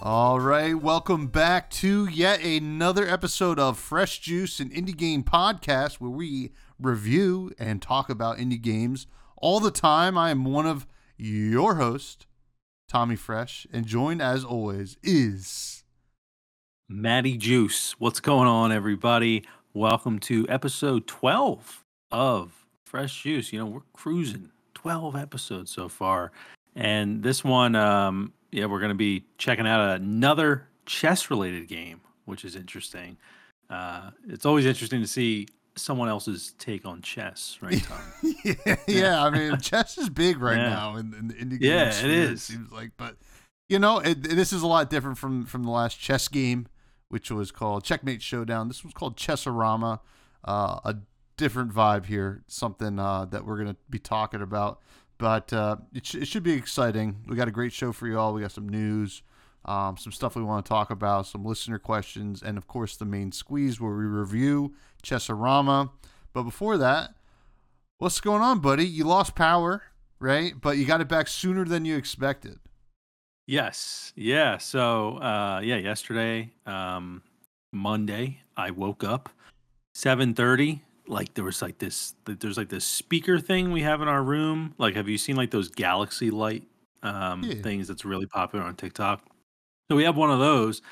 All right, welcome back to yet another episode of Fresh Juice, an indie game podcast where we review and talk about indie games all the time. I am one of your hosts, Tommy Fresh, and joined as always is Matty Juice. What's going on, everybody? Welcome to episode 12 of Fresh Juice. You know, we're cruising 12 episodes so far. And this one, um, yeah, we're going to be checking out another chess related game, which is interesting. Uh, it's always interesting to see someone else's take on chess, right, Tom? yeah, yeah, I mean, chess is big right Yeah. now in, in the indie Yeah, game it sphere, is. seems like, but you know, it, this is a lot different from from the last chess game, which was called Checkmate Showdown. This was called Chessarama. Uh, a different vibe here, something uh, that we're gonna be talking about. But uh, it, sh- it should be exciting. We got a great show for you all. We got some news, um, some stuff we want to talk about, some listener questions, and of course the main squeeze where we review Chessarama. But before that, what's going on, buddy? You lost power, right? But you got it back sooner than you expected. Yes. Yeah. So, uh, yeah, yesterday, um, Monday, I woke up 7:30. Like there was like this, like, there's like this speaker thing we have in our room. Like, have you seen like those galaxy light um, Yeah. things that's really popular on TikTok? So we have one of those.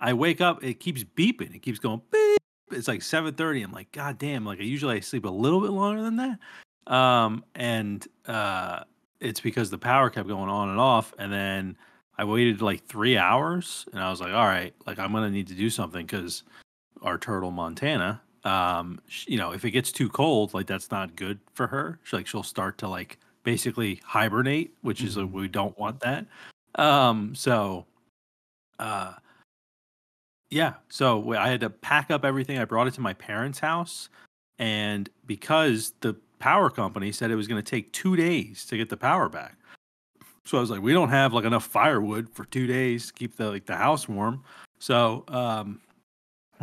I wake up, it keeps beeping. It keeps going beep. It's like 7:30. I'm like, God damn! Like I usually I sleep a little bit longer than that. Um, and uh, it's because the power kept going on and off, and then I waited like three hours, and I was like, all right, like I'm gonna need to do something because our turtle Montana, um, sh- you know, if it gets too cold, like that's not good for her. She, like she'll start to like basically hibernate, which is like, Mhm. we don't want that. Um, so, uh, yeah, so I had to pack up everything. I brought it to my parents' house, and because the power company said it was going to take two days to get the power back, so I was like, we don't have like enough firewood for two days to keep the like the house warm. So um,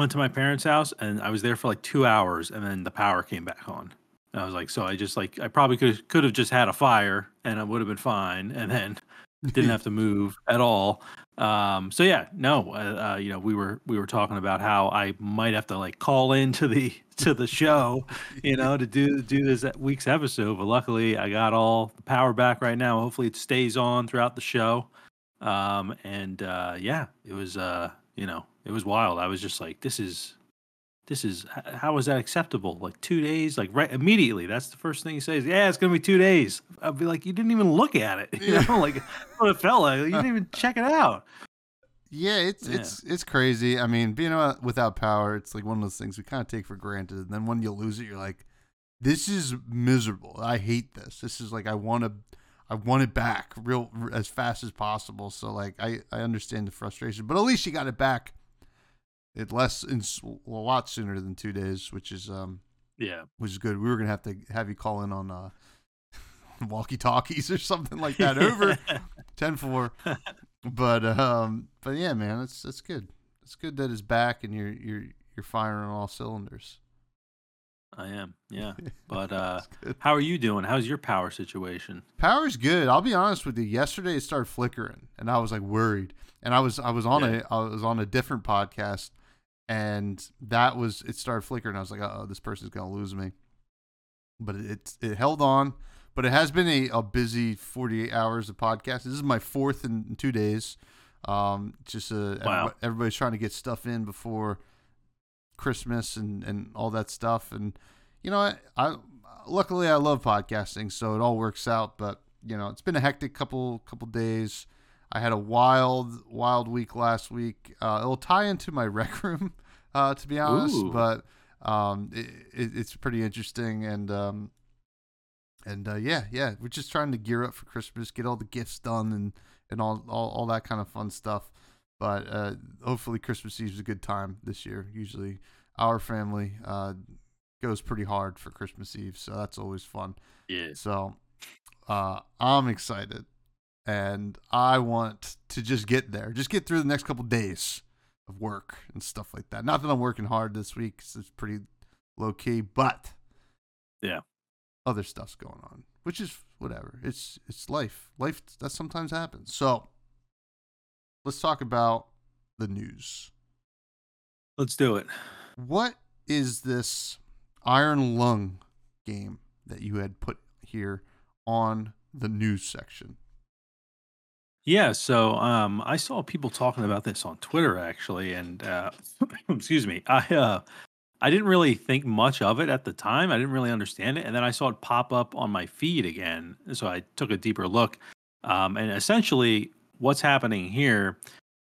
went to my parents' house, and I was there for like two hours, and then the power came back on. And I was like, so I just like I probably could could have just had a fire, and I would have been fine, and then didn't have to move at all. Um, so yeah, no, uh, uh, you know, we were we were talking about how I might have to like call into the to the show, you know, to do do this week's episode. But luckily, I got all the power back right now. Hopefully, it stays on throughout the show. Um, and uh, yeah, it was uh, you know, it was wild. I was just like, this is this is how is that acceptable? Like two days, like right immediately. That's the first thing he says. Yeah, it's gonna be two days. I'd be like, you didn't even look at it. You Yeah. know, like what it felt like. You didn't even check it out. Yeah, it's Yeah. it's it's crazy. I mean, being out- without power, it's like one of those things we kind of take for granted. And then when you lose it, you're like, "This is miserable. I hate this. This is like I want to, I want it back real as fast as possible." So like, I I understand the frustration, but at least you got it back. It less a lot sooner than two days, which is um Yeah. which is good. We were gonna have to have you call in on uh walkie talkies or something like that over 10-4. but um but yeah man it's it's good it's good that it's back and you're you're you're firing on all cylinders I am. Yeah. But uh how are you doing? How's your power situation? power's good i'll be honest with you yesterday it started flickering and i was like worried and i was i was on Yeah. a i was on a different podcast and that was it started flickering. I was like oh this person's gonna lose me. But it it held on. But it has been a, a busy 48 hours of podcast. This is my fourth in, two days. Um just uh Wow. everybo- everybody's trying to get stuff in before christmas and and all that stuff. And you know I, I luckily i love podcasting so it all works out. But you know it's been a hectic couple couple days i had a wild wild week last week. Uh, it'll tie into my rec room uh, to be honest Ooh. but um, it, it, it's pretty interesting and um, and uh, yeah yeah we're just trying to gear up for christmas get all the gifts done and and all all, all that kind of fun stuff. But uh, hopefully christmas Eve is a good time this year. Usually our family uh, goes pretty hard for christmas eve so that's always fun. Yeah. so uh, I'm excited, and I want to just get there, just get through the next couple days of work and stuff like that. Not that I'm working hard this week; 'cause it's pretty low key, but Yeah. other stuff's going on, which is whatever. It's it's life. Life that sometimes happens. So let's talk about the news. Let's do it. What is this Iron Lung game that you had put here on the news section? Yeah, so um, I saw people talking about this on Twitter actually, and uh, excuse me, I uh, I didn't really think much of it at the time. I didn't really understand it, and then I saw it pop up on my feed again, so I took a deeper look. Um, and essentially, what's happening here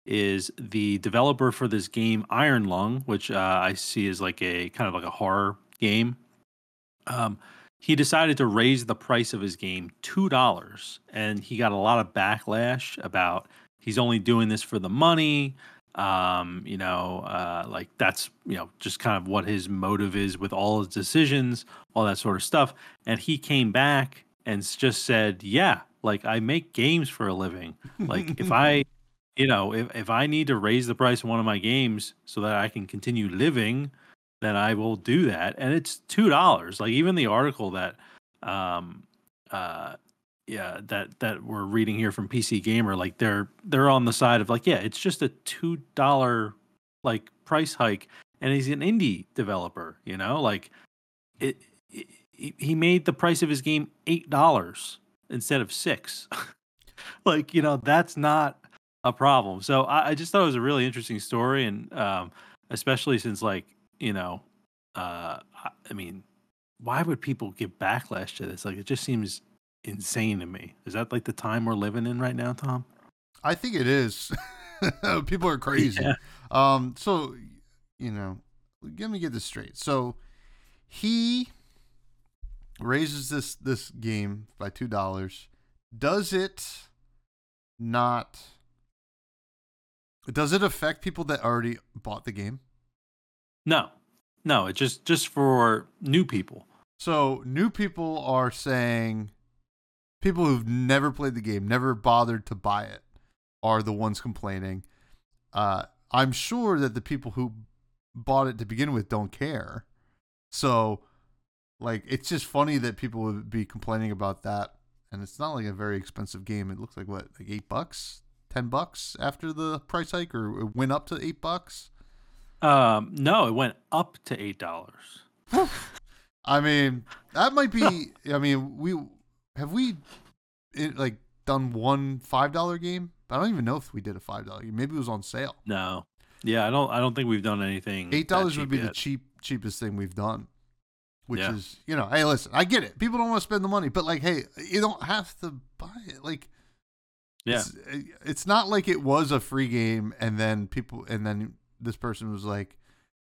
is the developer for this game, Iron Lung, which uh, I see is like a kind of like a horror game. Um, he decided to raise the price of his game two dollars, and he got a lot of backlash about he's only doing this for the money. Um, you know, uh, like that's you know just kind of what his motive is with all his decisions, all that sort of stuff. And he came back and just said, "Yeah, like I make games for a living. Like if I." You know, if, if I need to raise the price of one of my games so that I can continue living, then I will do that. And it's two dollars. Like even the article that um uh yeah, that that we're reading here from PC Gamer, like they're they're on the side of like, yeah, it's just a two dollar like price hike and he's an indie developer, you know? Like it, he made the price of his game eight dollars instead of six. like, you know, that's not a problem. So I, I, just thought it was a really interesting story and um especially since like you know, uh, I mean, why would people give backlash to this? Like, it just seems insane to me. Is that like the time we're living in right now, Tom? I think it is. people are crazy. Yeah. Um, so, you know, let me get this straight. So, he raises this this game by two dollars. Does it not? Does it affect people that already bought the game? No, no, it's just just for new people. So new people are saying people who've never played the game, never bothered to buy it, are the ones complaining. Uh, I'm sure that the people who bought it to begin with don't care. So, like, it's just funny that people would be complaining about that. And it's not like a very expensive game. It looks like what, like eight bucks, ten bucks after the price hike, or it went up to eight bucks. Um, no, it went up to eight dollars. I mean, that might be. I mean, we have we it, like done one five dollar game. I don't even know if we did a five dollar game. Maybe it was on sale. No, yeah, I don't. I don't think we've done anything. Eight dollars would be yet. the cheap cheapest thing we've done. Which yeah. is, you know, hey, listen, I get it. People don't want to spend the money, but like, hey, you don't have to buy it. Like, yeah, it's, it's not like it was a free game, and then people, and then this person was like,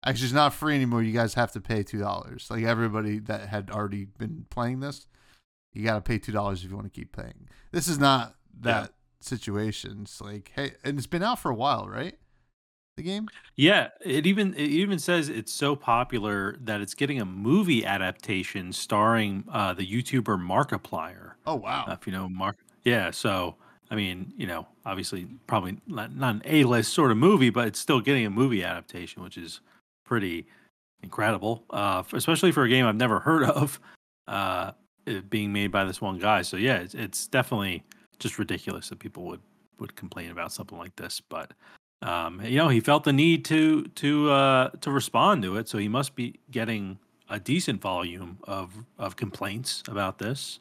actually, it's not free anymore. You guys have to pay two dollars. Like everybody that had already been playing this, you got to pay two dollars if you want to keep playing. This is not that yeah. situation. It's like, hey, and it's been out for a while, right? The game. Yeah, it even it even says it's so popular that it's getting a movie adaptation starring uh, the YouTuber Markiplier. Oh wow! Uh, if you know Mark, yeah. So I mean, you know, obviously probably not, not an A-list sort of movie, but it's still getting a movie adaptation, which is pretty incredible, uh, especially for a game I've never heard of uh, being made by this one guy. So yeah, it's, it's, definitely just ridiculous that people would would complain about something like this. But um, you know, he felt the need to to uh, to respond to it, so he must be getting a decent volume of of complaints about this.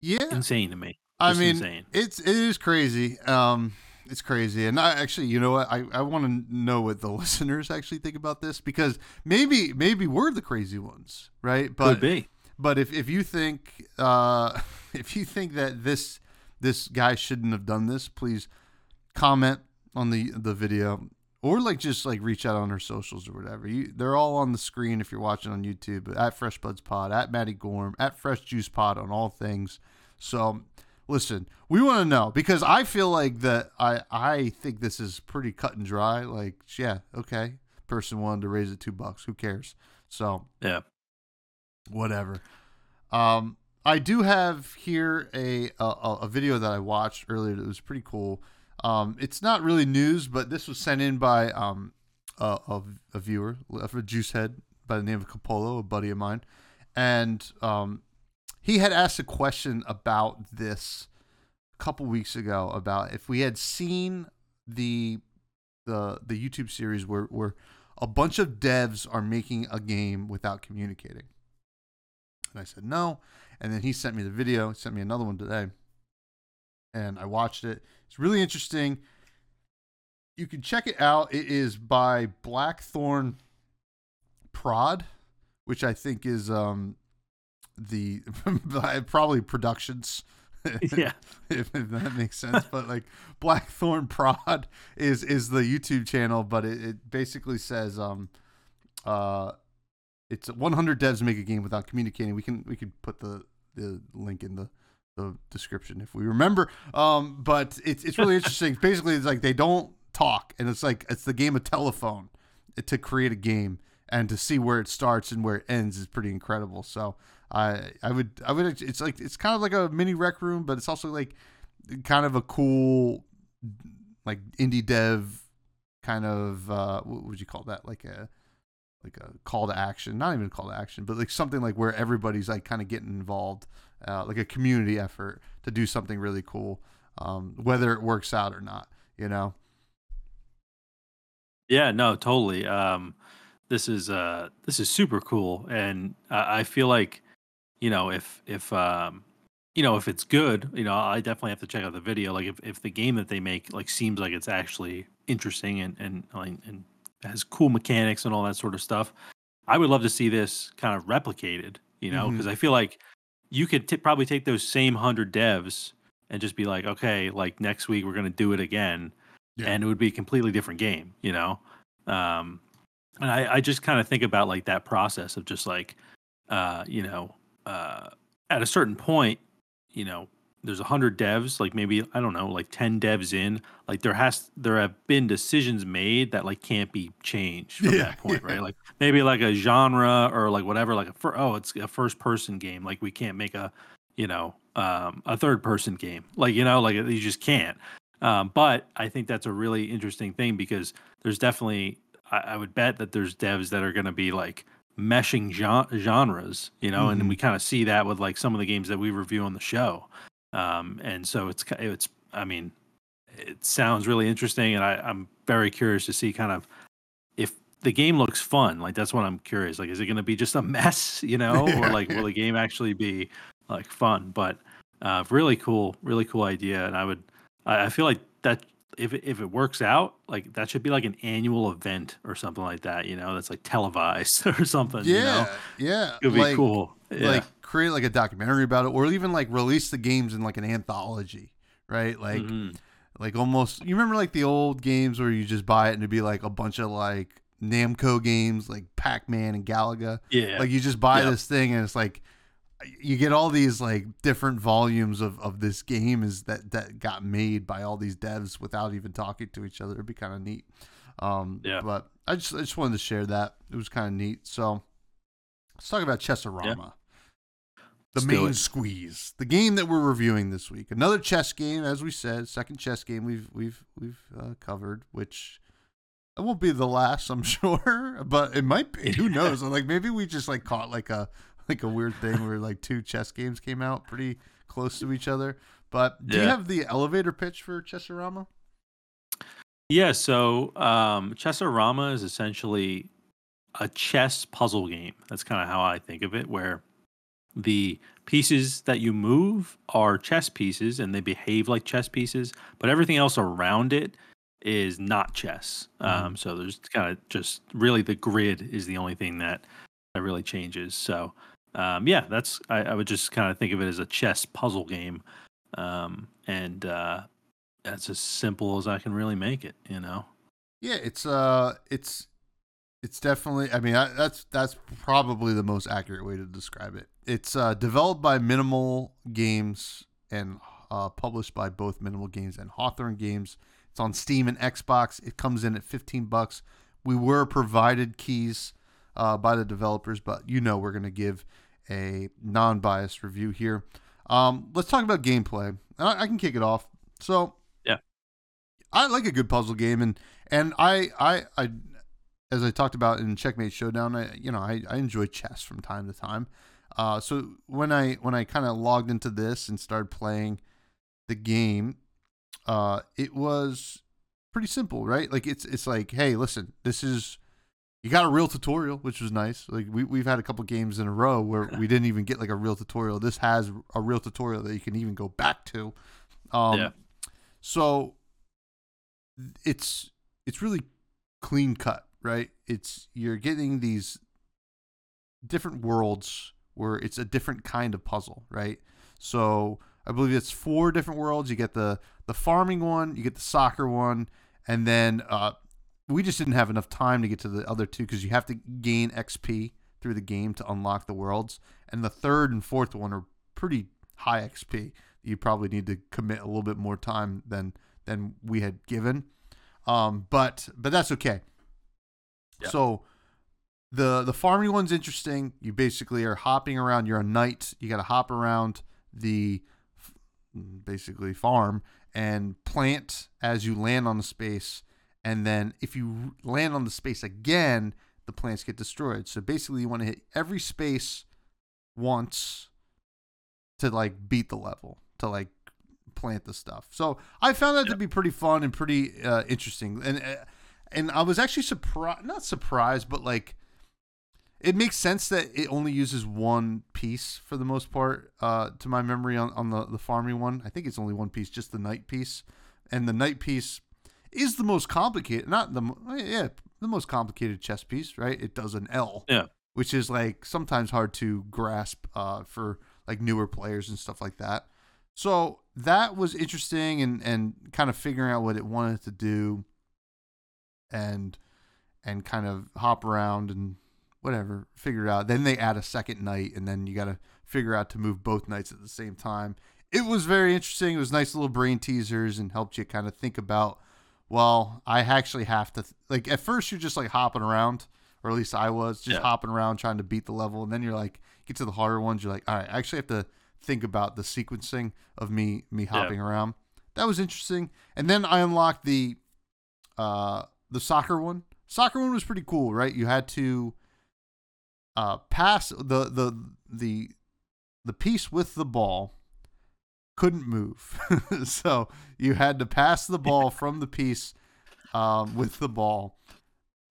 Yeah, insane to me. I mean, insane. it's it is crazy. Um, it's crazy, and I actually, you know what? I, I want to know what the listeners actually think about this because maybe maybe we're the crazy ones, right? But Could be. But if, if you think uh, if you think that this this guy shouldn't have done this, please comment on the the video or like just like reach out on our socials or whatever. You, they're all on the screen if you're watching on YouTube. At Fresh Buds Pod, at Matty Gorm, at Fresh Juice Pod on all things. So listen, we want to know because I feel like that I I think this is pretty cut and dry. Like, yeah, okay, person wanted to raise it two bucks. Who cares? So yeah, whatever. Um, I do have here a, a a video that I watched earlier that was pretty cool. Um, it's not really news, but this was sent in by um a, a, a viewer, a juice head by the name of Capolo, a buddy of mine, and um he had asked a question about this a couple weeks ago about if we had seen the the the YouTube series where where a bunch of devs are making a game without communicating. And I said no, and then he sent me the video. he Sent me another one today, and I watched it. It's really interesting. You can check it out. It is by Blackthorn Prod, which I think is um the probably productions yeah, if, if that makes sense. but like Blackthorn Prod is is the YouTube channel, but it, it basically says um uh it's 100 devs make a game without communicating. We can we could put the the link in the the description if we remember. Um, but it's it's really interesting. Basically, it's like they don't talk, and it's like it's the game of telephone to create a game and to see where it starts and where it ends is pretty incredible. So I I would I would it's like it's kind of like a mini rec room, but it's also like kind of a cool like indie dev kind of uh what would you call that like a like a call to action not even a call to action but like something like where everybody's like kind of getting involved uh, like a community effort to do something really cool um, whether it works out or not you know yeah, no, totally. Um, this is uh, this is super cool, and I I feel like you know if if um, you know if it's good, you know, I definitely have to check out the video. Like if, if the game that they make like seems like it's actually interesting and and and has cool mechanics and all that sort of stuff, I would love to see this kind of replicated. You know, because I feel like you could t- probably take those same hundred devs and just be like, okay, like next week we're gonna do it again, Yeah. and it would be a completely different game. You know, um, and I, I just kind of think about like that process of just like, uh, you know, uh, at a certain point, you know, there's a hundred devs, like maybe I don't know, like ten devs in, like there has there have been decisions made that like can't be changed from Yeah, that point, yeah. right? Like maybe like a genre or like whatever, like a fir- oh, it's a first person game, like we can't make a, you know, um, a third person game, like you know, like you just can't. Um, but I think that's a really interesting thing because there's definitely I, I would bet that there's devs that are going to be like meshing genres, you know, Mhm. and we kind of see that with like some of the games that we review on the show. Um, and so it's it's I mean, it sounds really interesting, and I, I'm very curious to see kind of if the game looks fun. Like that's what I'm curious. Like, is it going to be just a mess, you know, Yeah, or like will the game actually be like fun? But uh, really cool, really cool idea, and I would I, I feel like that if it, if it works out, like that should be like an annual event or something like that. You know, that's like televised or something. you know? yeah yeah it'd be like, cool. Yeah. like create like a documentary about it or even like release the games in like an anthology right like Mhm. like almost you remember like the old games where you just buy it and it'd be like a bunch of like Namco games like Pac-Man and Galaga yeah, like you just buy Yep. this thing and it's like you get all these like different volumes of, of this game is that that got made by all these devs without even talking to each other. It'd be kind of neat. Um Yeah. but I just I just wanted to share that. It was kind of neat. So let's talk about Chessarama the Let's main squeeze. The game that we're reviewing this week. Another chess game as we said second chess game we've we've we've uh, covered which it won't be the last i'm sure but it might be. Who knows? Like maybe we just like caught like a like a weird thing where like two chess games came out pretty close to each other but do you have the elevator pitch for Chessarama Yeah, so um, Chessarama is essentially a chess puzzle game. That's kind of how I think of it, where the pieces that you move are chess pieces and they behave like chess pieces, but everything else around it is not chess. Um, so there's kind of just really the grid is the only thing that that really changes. So um, yeah, that's I, I would just kind of think of it as a chess puzzle game, um, and uh, that's as simple as I can really make it. You know. Yeah, it's uh, it's it's definitely. I mean, I, that's that's probably the most accurate way to describe it. It's uh, developed by Minimal Games and uh, published by both Minimal Games and Hawthorne Games. It's on Steam and Xbox. It comes in at fifteen bucks. We were provided keys uh, by the developers, but you know we're gonna give a non-biased review here. Um, let's talk about gameplay. I, I can kick it off. So Yeah. I like a good puzzle game, and and I I I as I talked about in Checkmate Showdown, I you know I, I enjoy chess from time to time. Uh, so when I when I kind of logged into this and started playing the game, uh, it was pretty simple, right? Like it's it's like, hey, listen, this is you got a real tutorial, which was nice. Like we we've had a couple games in a row where we didn't even get like a real tutorial. This has a real tutorial that you can even go back to. Um, Yeah. So it's it's really clean cut, right? It's you're getting these different worlds where it's a different kind of puzzle, right? So I believe it's four different worlds. You get the the farming one, you get the soccer one, and then uh, we just didn't have enough time to get to the other two because you have to gain XP through the game to unlock the worlds. And the third and fourth one are pretty high XP. You probably need to commit a little bit more time than than we had given. Um, but but that's okay. Yeah. So the the farming one's interesting. You basically are hopping around. You're a knight. You got to hop around the basically farm and plant as you land on the space. And then if you land on the space again, the plants get destroyed. So basically, you want to hit every space once to like beat the level to like plant the stuff. So I found that to be pretty fun and pretty uh, interesting. And uh, and I was actually surprised, not surprised, but like it makes sense that it only uses one piece for the most part. Uh, to my memory on on the the farming one, I think it's only one piece, just the knight piece, and the knight piece is the most complicated. Not the yeah, the most complicated chess piece, right? It does an L, Yeah. which is like sometimes hard to grasp uh, for like newer players and stuff like that. So that was interesting and and kind of figuring out what it wanted to do and and kind of hop around and whatever, figure it out. Then they add a second knight and then you got to figure out to move both knights at the same time. It was very interesting. It was nice little brain teasers and helped you kind of think about well, I actually have to like at first you're just like hopping around or at least I was just Yeah. hopping around trying to beat the level and then you're like get to the harder ones you're like all right, I actually have to think about the sequencing of me me hopping around. That was interesting. And then I unlocked the uh the soccer one. Soccer one was pretty cool, right? You had to uh pass the the the the piece with the ball couldn't move. so you had to pass the ball from the piece um, with the ball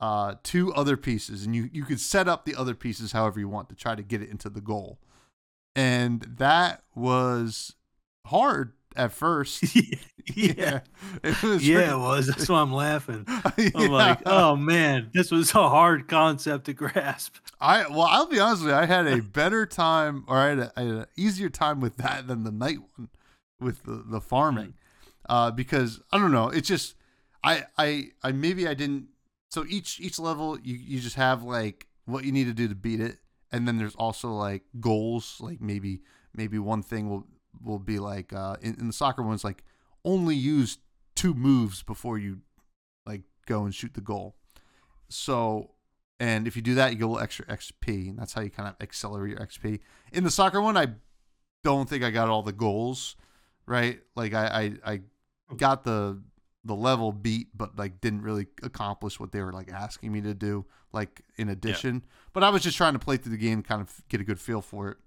uh, to other pieces, and you you could set up the other pieces however you want to try to get it into the goal. And that was hard at first. yeah. it was Yeah, pretty- it was. That's why I'm laughing. I'm Yeah. like, oh man, this was a hard concept to grasp. I well, I'll be honest with you. I had a better time, or I had, a, I had an easier time with that than the knight one, with the the farming, uh, because I don't know. It's just I I I maybe I didn't. So each each level you you just have like what you need to do to beat it, and then there's also like goals. Like maybe maybe one thing will will be like uh, in, in the soccer ones like only use two moves before you like go and shoot the goal. So and if you do that, you get a little extra XP, and that's how you kind of accelerate your XP. In the soccer one, I don't think I got all the goals, right? Like I, I, I got the the level beat, but like didn't really accomplish what they were like asking me to do, like in addition. But I was just trying to play through the game, kind of get a good feel for it.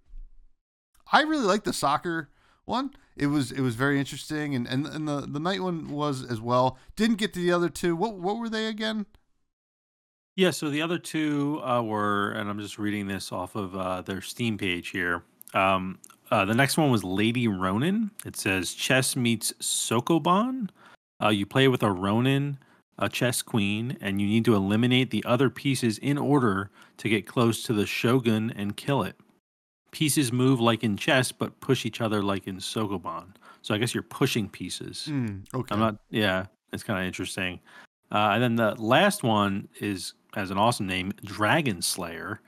I really like the soccer one. It was it was very interesting, and and, and the the knight one was as well. Didn't get to the other two. What what were they again? Yeah, so the other two uh, were, and I'm just reading this off of uh, their Steam page here. Um, uh, the next one was Lady Ronin. It says chess meets Sokoban. Uh, you play with a Ronin, a chess queen, and you need to eliminate the other pieces in order to get close to the shogun and kill it. Pieces move like in chess, but push each other like in Sokoban. So I guess you're pushing pieces. Mm, okay. I'm not. Yeah, it's kind of interesting. Uh, and then the last one is has an awesome name, Dragon Slayer.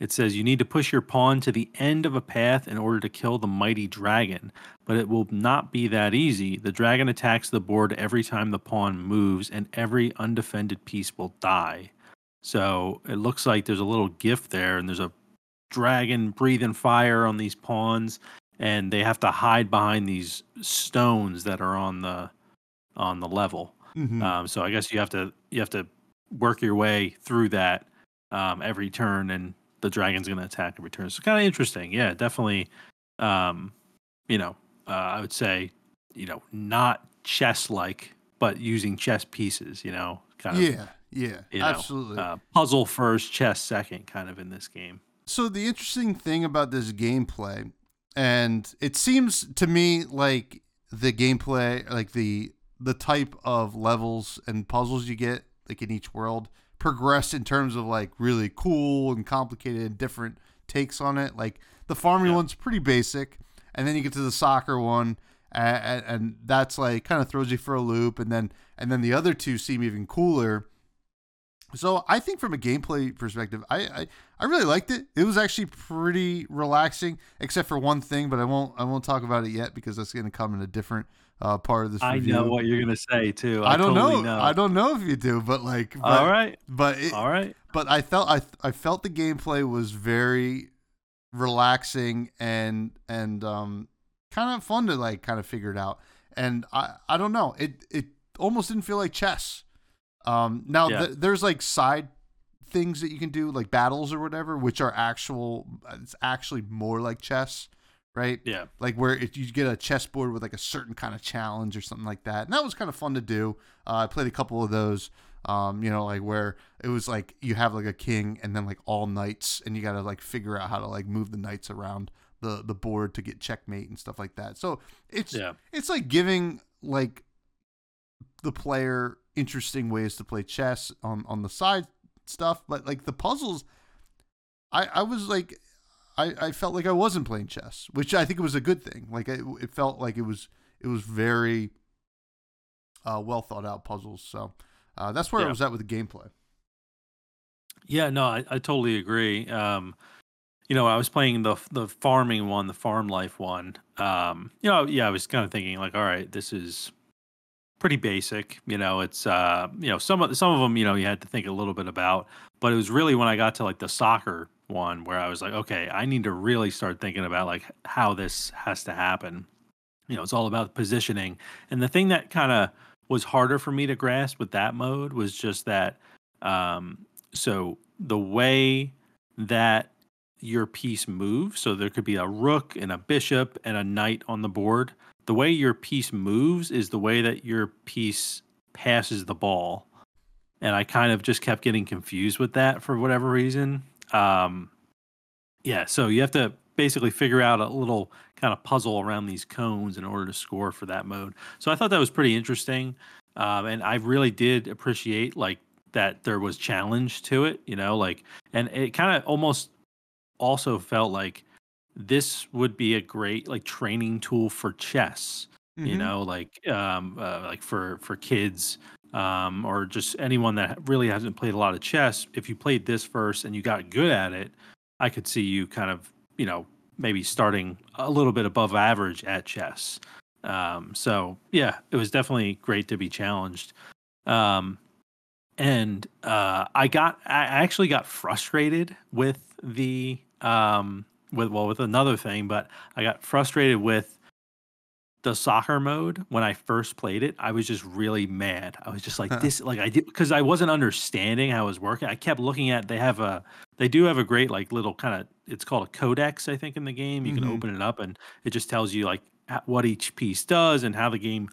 It says you need to push your pawn to the end of a path in order to kill the mighty dragon, but it will not be that easy. The dragon attacks the board every time the pawn moves, and every undefended piece will die. So it looks like there's a little gift there, and there's a dragon breathing fire on these pawns, and they have to hide behind these stones that are on the on the level. Mhm. Um, so I guess you have to you have to work your way through that um, every turn, and the dragon's going to attack every turn. So kind of interesting. Yeah, definitely. Um, you know, uh, I would say you know not chess like, but using chess pieces. You know, kind of Yeah, yeah, you know, absolutely. uh, puzzle first, chess second, kind of in this game. So the interesting thing about this gameplay, and it seems to me like the gameplay, like the the type of levels and puzzles you get, like in each world, progress in terms of like really cool and complicated and different takes on it. Like the farming Yeah. one's pretty basic, and then you get to the soccer one, and, and that's like kind of throws you for a loop, and then and then the other two seem even cooler. So I think from a gameplay perspective, I, I I really liked it. It was actually pretty relaxing, except for one thing, but I won't I won't talk about it yet because that's going to come in a different uh, part of this I review. know what you're gonna say too. I, don't totally know. I don't know if you do, but like, but, All right, but it, all right. but I felt I I felt the gameplay was very relaxing and and um kind of fun to like kind of figure it out. And I I don't know. It it almost didn't feel like chess. Um now Yeah. th- there's like side things that you can do like battles or whatever which are actual it's actually more like chess, right? Yeah, like where if you get a chessboard with like a certain kind of challenge or something like that. And that was kind of fun to do. Uh, I played a couple of those. Um, you know, like where it was like you have like a king and then like all knights, and you got to like figure out how to like move the knights around the the board to get checkmate and stuff like that. So it's yeah, it's like giving like the player interesting ways to play chess on on the side stuff, but like the puzzles, I I was like, I I felt like I wasn't playing chess, which I think was a good thing. Like it, it felt like it was it was very uh, well thought out puzzles. So uh, that's where I was at with the gameplay. yeah. No, I, I totally agree. Um, you know, I was playing the the farming one, the farm life one. Um, you know, yeah, I was kind of thinking like, all right, this is pretty basic. You know, it's uh, you know, some of some of them, you know, you had to think a little bit about, but it was really when I got to like the soccer one where I was like, okay, I need to really start thinking about like how this has to happen. You know, it's all about positioning. And the thing that kind of was harder for me to grasp with that mode was just that um so the way that your piece moves, so there could be a rook and a bishop and a knight on the board. The way your piece moves is the way that your piece passes the ball. And I kind of just kept getting confused with that for whatever reason. Um, yeah, so you have to basically figure out a little kind of puzzle around these cones in order to score for that mode. So I thought that was pretty interesting. Um, and I really did appreciate like that there was challenge to it, you know, like, and it kind of almost also felt like this would be a great like training tool for chess you Mhm. know like um uh, like for for kids um or just anyone that really hasn't played a lot of chess if you played this first and you got good at it i could see you kind of you know maybe starting a little bit above average at chess. Um so yeah it was definitely great to be challenged. Um and uh i got i actually got frustrated with the um with well with another thing but i got frustrated with the soccer mode when I first played it, I was just really mad. I was just like this, like I did because I wasn't understanding how it was working. I kept looking at they have a they do have a great like little kind of it's called a codex I think in the game. You Mhm. can open it up and it just tells you like what each piece does and how the game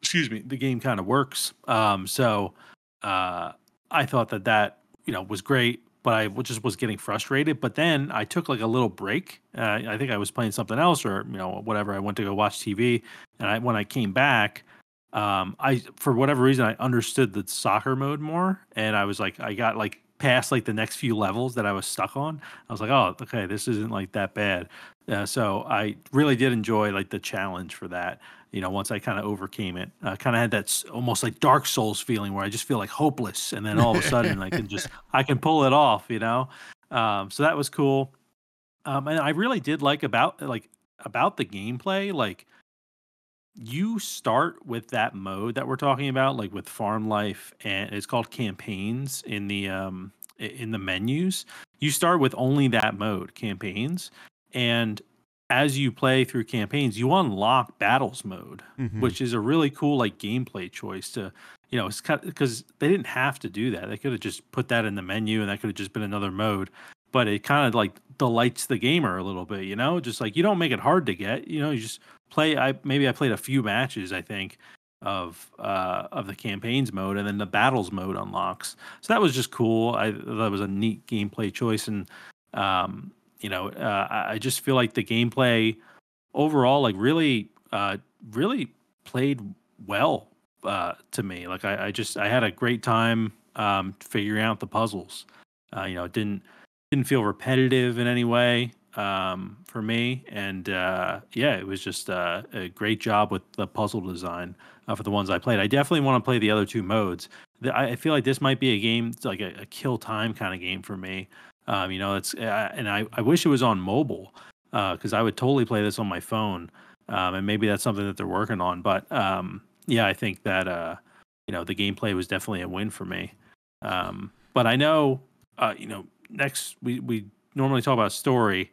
excuse me the game kind of works. Um, so uh, I thought that that you know was great but I just was getting frustrated. But then I took like a little break. Uh, I think I was playing something else or you know whatever. I went to go watch TV, and I when I came back, um, I for whatever reason I understood the soccer mode more, and I was like I got like past like the next few levels that I was stuck on. I was like, oh, okay, this isn't like that bad. Uh, so I really did enjoy like the challenge for that. You know, once I kind of overcame it, I kind of had that s- almost like Dark Souls feeling where I just feel like hopeless, and then all of a sudden I can just I can pull it off. You know, um, so that was cool. Um, and I really did like about like about the gameplay, like you start with that mode that we're talking about, like with farm life, and it's called campaigns in the um in the menus. You start with only that mode, campaigns, and as you play through campaigns, you unlock battles mode, Mhm. which is a really cool like gameplay choice to you know it's kind because they didn't have to do that. They could have just put that in the menu, and that could have just been another mode. But it kind of like delights the gamer a little bit, you know. Just like you don't make it hard to get, you know. You just play. I maybe I played a few matches, I think, of uh, of the campaigns mode, and then the battles mode unlocks. So that was just cool. I that was a neat gameplay choice, and um, you know, uh, I just feel like the gameplay overall, like really, uh, really played well uh, to me. Like I, I just I had a great time um, figuring out the puzzles. Uh, you know, it didn't didn't feel repetitive in any way um, for me, and uh, yeah, it was just uh, a great job with the puzzle design uh, for the ones I played. I definitely want to play the other two modes. I feel like this might be a game like a, a kill time kind of game for me. Um, you know, it's uh, and I, I wish it was on mobile because uh, I would totally play this on my phone. Um, and maybe that's something that they're working on. But um, yeah, I think that uh, you know the gameplay was definitely a win for me. Um, but I know, uh, you know, next we we normally talk about story.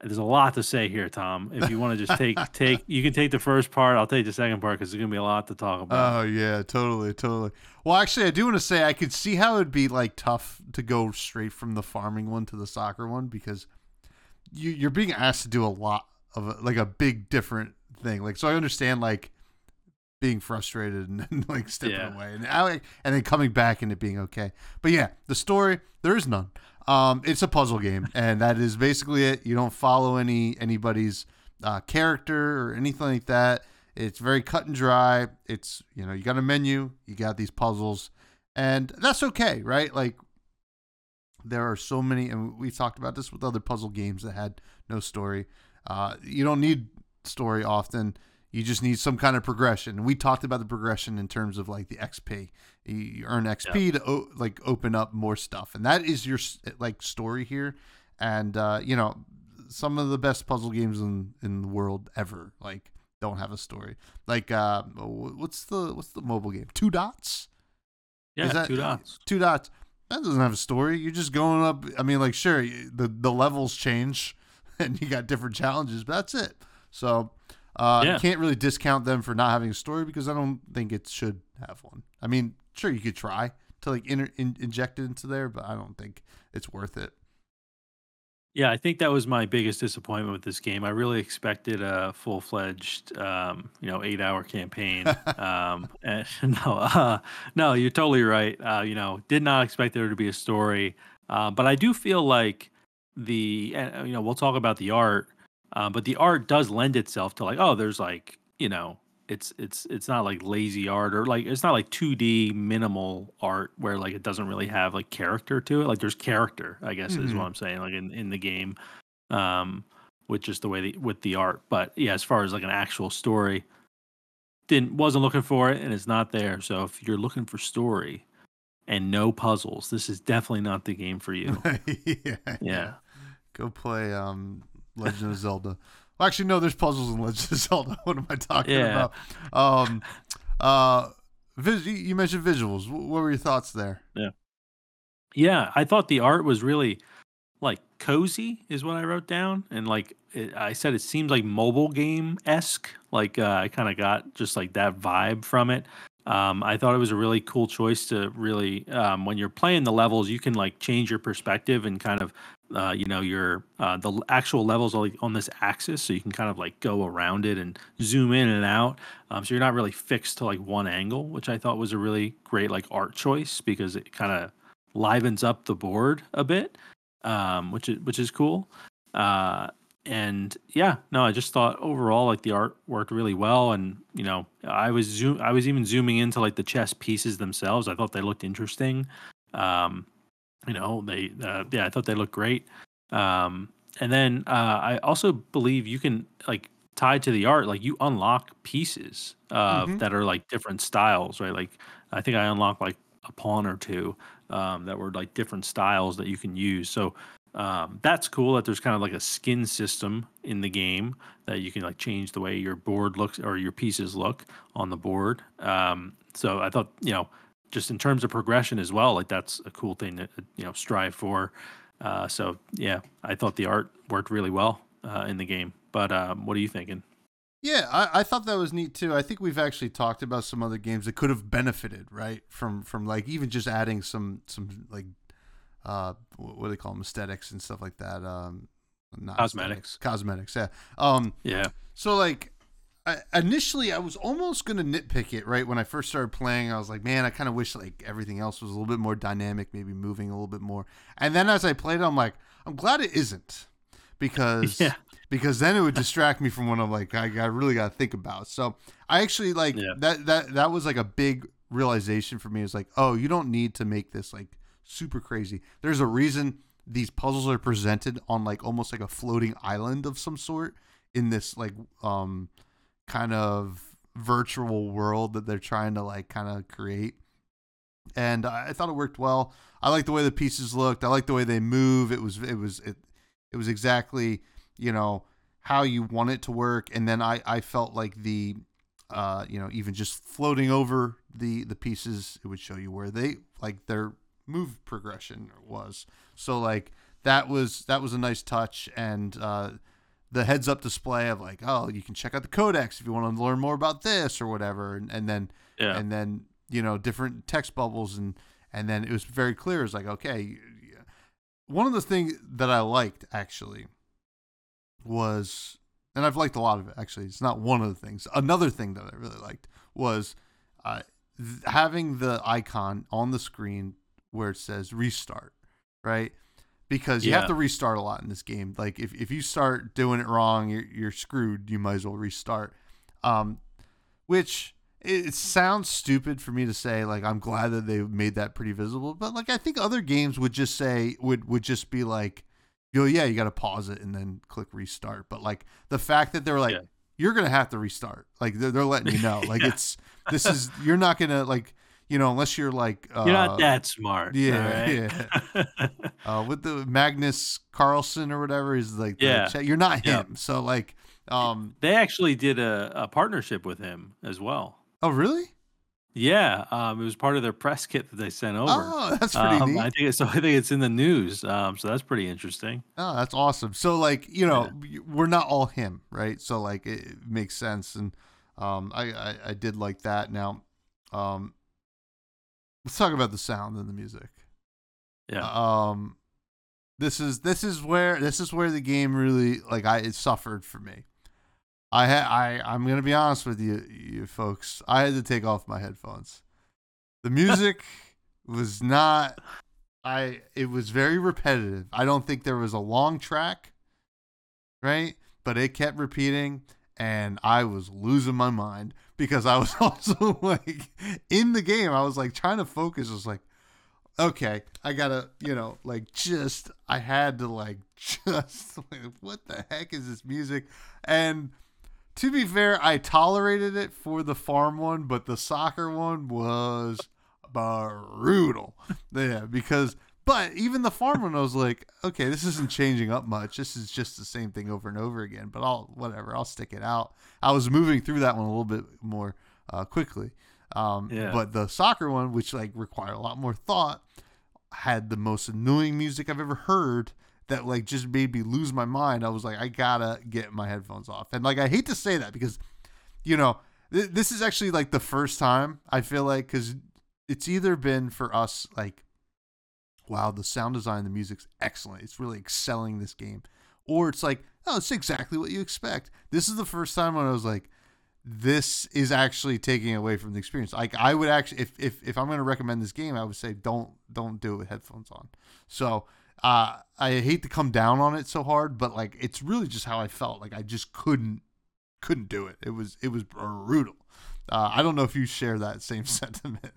There's a lot to say here, Tom. If you want to just take take, you can take the first part. I'll take the second part because there's gonna be a lot to talk about. Oh yeah, totally, totally. Well, actually, I do want to say I could see how it'd be like tough to go straight from the farming one to the soccer one because you you're being asked to do a lot of a, like a big different thing. Like, so I understand like being frustrated and, and like stepping yeah. away and and then coming back and it being okay. But yeah, the story there is none. Um, it's a puzzle game, and that is basically it. You don't follow any anybody's uh, character or anything like that. It's very cut and dry. It's you know you got a menu, you got these puzzles, and that's okay, right? Like there are so many, and we talked about this with other puzzle games that had no story. Uh, you don't need story often. You just need some kind of progression. And we talked about the progression in terms of like the XP. You earn XP yeah. to o- like open up more stuff, and that is your like story here. And uh, you know, some of the best puzzle games in in the world ever like don't have a story. Like uh, what's the what's the mobile game? Two dots. Yeah, that, two dots. Two dots. That doesn't have a story. You're just going up. I mean, like, sure, the the levels change, and you got different challenges, but that's it. So uh, yeah. Can't really discount them for not having a story because I don't think it should have one. I mean, sure you could try to like in, inject it into there, but I don't think it's worth it. Yeah, I think that was my biggest disappointment with this game. I really expected a full fledged, um, you know, eight hour campaign. um, and no, uh, no, you're totally right. Uh, you know, did not expect there to be a story, uh, but I do feel like the, you know, we'll talk about the art. Um, but the art does lend itself to like, oh, there's like, you know, it's it's it's not like lazy art or like it's not like 2D minimal art where like it doesn't really have like character to it. Like there's character, I guess mm-hmm. is what I'm saying, like in, in the game. Um with just the way the with the art. But yeah, as far as like an actual story, didn't wasn't looking for it and it's not there. So if you're looking for story and no puzzles, this is definitely not the game for you. yeah, yeah. Go play um Legend of Zelda. Well, actually, no. There's puzzles in Legend of Zelda. What am I talking yeah. about? Um, uh, vis- you mentioned visuals. What were your thoughts there? Yeah, yeah. I thought the art was really like cozy, is what I wrote down, and like it, I said, it seems like mobile game esque. Like uh, I kind of got just like that vibe from it. Um, I thought it was a really cool choice to really, um, when you're playing the levels, you can like change your perspective and kind of uh, you know your uh, the actual levels are on this axis so you can kind of like go around it and zoom in and out. Um, so you're not really fixed to like one angle which i thought was a really great like art choice because it kind of livens up the board a bit um, which is which is cool. Uh, and yeah no i just thought overall like the art worked really well and you know i was zoom i was even zooming into like the chess pieces themselves. I thought they looked interesting. Um, you know they uh, yeah i thought they looked great. Um, and then uh, i also believe you can like tied to the art like you unlock pieces uh, mm-hmm. that are like different styles right? Like i think i unlocked like a pawn or two um, that were like different styles that you can use. So um, that's cool that there's kind of like a skin system in the game that you can like change the way your board looks or your pieces look on the board. Um, so i thought you know just in terms of progression as well, like that's a cool thing to you know strive for. Uh, so yeah, I thought the art worked really well uh, in the game. But um, what are you thinking? Yeah, I, I thought that was neat too. I think we've actually talked about some other games that could have benefited, right, from from like even just adding some some like uh what do they call them aesthetics and stuff like that. Um, not cosmetics, cosmetics, yeah. Um, yeah. So like I, initially I was almost gonna nitpick it right when I first started playing. I was like, man, I kind of wish like everything else was a little bit more dynamic, maybe moving a little bit more. And then as I played, I'm like, I'm glad it isn't because Yeah. because then it would distract me from what I'm like I, I really got to think about. So I actually like Yeah. that that that was like a big realization for me. It's like, oh, you don't need to make this like super crazy. There's a reason these puzzles are presented on like almost like a floating island of some sort in this like um kind of virtual world that they're trying to like kind of create. And I thought it worked well. I like the way the pieces looked. I like the way they move. It was it was it it was exactly you know how you want it to work. And then I I felt like the uh you know even just floating over the the pieces it would show you where they like their move progression was. So like that was that was a nice touch and uh the heads up display of like oh you can check out the codex if you want to learn more about this or whatever. And, and then Yeah. and then you know different text bubbles and and then it was very clear. It's like okay one of the things that i liked actually was and i've liked a lot of it actually it's not one of the things. Another thing that i really liked was uh, th- having the icon on the screen where it says restart right because you have to restart a lot in this game. Like if, if you start doing it wrong you're, you're screwed. You might as well restart. Um, which it, it sounds stupid for me to say like i'm glad that they made that pretty visible but like i think other games would just say would would just be like yo yeah you got to pause it and then click restart. But like the fact that they're like Yeah. you're gonna have to restart. Like they're, they're letting you know. Like Yeah. it's this is you're not gonna like you know unless you're like uh, You're not that smart. yeah, yeah. uh, with the Magnus Carlsen or whatever is like Yeah. you're not Yeah. him so like um they actually did a, a partnership with him as well. oh really Yeah, um, it was part of their press kit that they sent over. oh that's pretty Um, neat I think so. I think it's in the news. Um, so that's pretty interesting. Oh, that's awesome. So like, you know, we're not all him, right? So like it, it makes sense and um I, I I did like that. Now, um let's talk about the sound and the music. Yeah. Um this is this is where this is where the game really like I it suffered for me. I had I I'm going to be honest with you you folks. I had to take off my headphones. The music was not I it was very repetitive. I don't think there was a long track, right? But it kept repeating and I was losing my mind because I was also like in the game. I was like trying to focus. I was like, okay, I gotta, you know, like just I had to like just like, what the heck is this music? And to be fair, I tolerated it for the farm one, but the soccer one was brutal. Yeah, because but even the farm one, I was like, okay, this isn't changing up much. This is just the same thing over and over again. But I'll whatever, I'll stick it out. I was moving through that one a little bit more uh, quickly. Um, Yeah. But the soccer one, which like required a lot more thought, had the most annoying music I've ever heard. That like just made me lose my mind. I was like, I gotta get my headphones off. And like, I hate to say that because, you know, th- this is actually like the first time I feel like because it's either been for us like wow the sound design the music's excellent. It's really excelling this game. Or it's like oh it's exactly what you expect. This is the first time when i was like this is actually taking away from the experience. Like i would actually if if, if i'm going to recommend this game i would say don't don't do it with headphones on. So uh i hate to come down on it so hard but like it's really just how i felt. Like i just couldn't couldn't do it. It was it was brutal. Uh, i don't know if you share that same sentiment.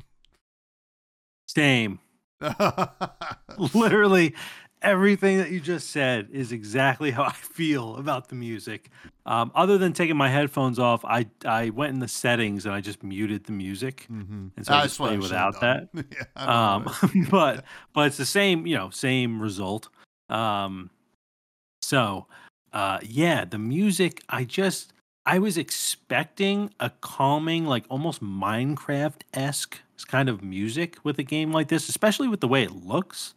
Same. Literally everything that you just said is exactly how I feel about the music. Um, other than taking my headphones off, I I went in the settings and I just muted the music, mm-hmm. and so I just play without that. yeah, I don't know. Um, but but it's the same, you know, same result. Um, so uh, yeah, the music. I just I was expecting a calming, like almost Minecraft esque kind of music with a game like this, especially with the way it looks.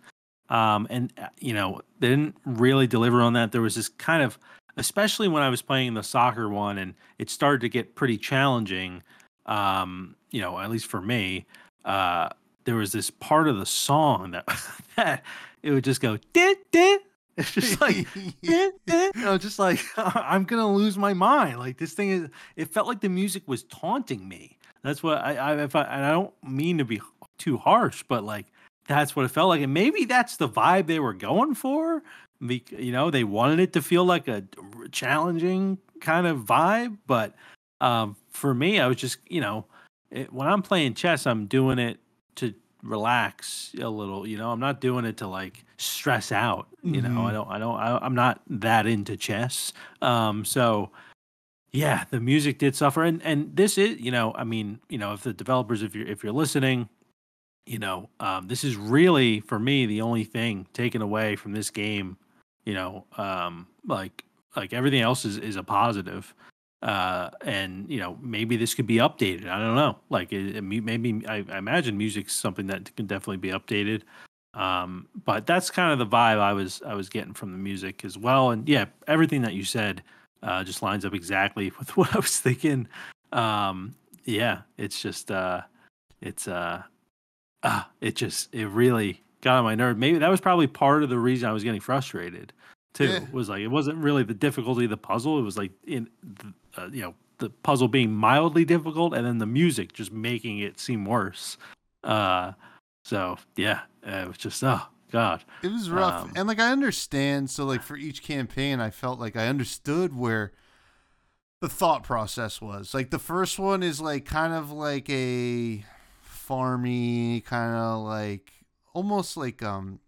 Um, and uh, you know, they didn't really deliver on that. There was this kind of, especially when I was playing the soccer one, and it started to get pretty challenging. Um, you know, at least for me, uh, there was this part of the song that that it would just go dit dit It's just like, eh, eh. You know, just like I'm gonna lose my mind. Like this thing is. It felt like the music was taunting me. That's what I. I if I and I don't mean to be too harsh, but like that's what it felt like, and maybe that's the vibe they were going for. You know, they wanted it to feel like a challenging kind of vibe, but um, for me, I was just, you know, it, when I'm playing chess, I'm doing it to relax a little. You know, I'm not doing it to like stress out. You know, I Mhm. don't, I don't, I, I'm not that into chess. Um, so yeah, the music did suffer, and and this is, you know, I mean, you know, if the developers, if you're if you're listening, you know, um, this is really for me the only thing taken away from this game. You know, um, like like everything else is is a positive, uh, and you know maybe this could be updated. I don't know. Like it, it, maybe I, I imagine music's something that can definitely be updated. Um, but that's kind of the vibe I was I was getting from the music as well. And yeah, everything that you said uh, just lines up exactly with what I was thinking. Um, yeah, it's just uh, it's uh, ah, it just it really got on my nerve. Maybe that was probably part of the reason I was getting frustrated too. Yeah. Was like it wasn't really the difficulty of the puzzle. It was like in uh, you know the puzzle being mildly difficult, and then the music just making it seem worse. Uh, so yeah, it was just oh god. It was rough. Um, and like I understand, so like for each campaign I felt like I understood where the thought process was. Like the first one is like kind of like a farmy kind of like almost like um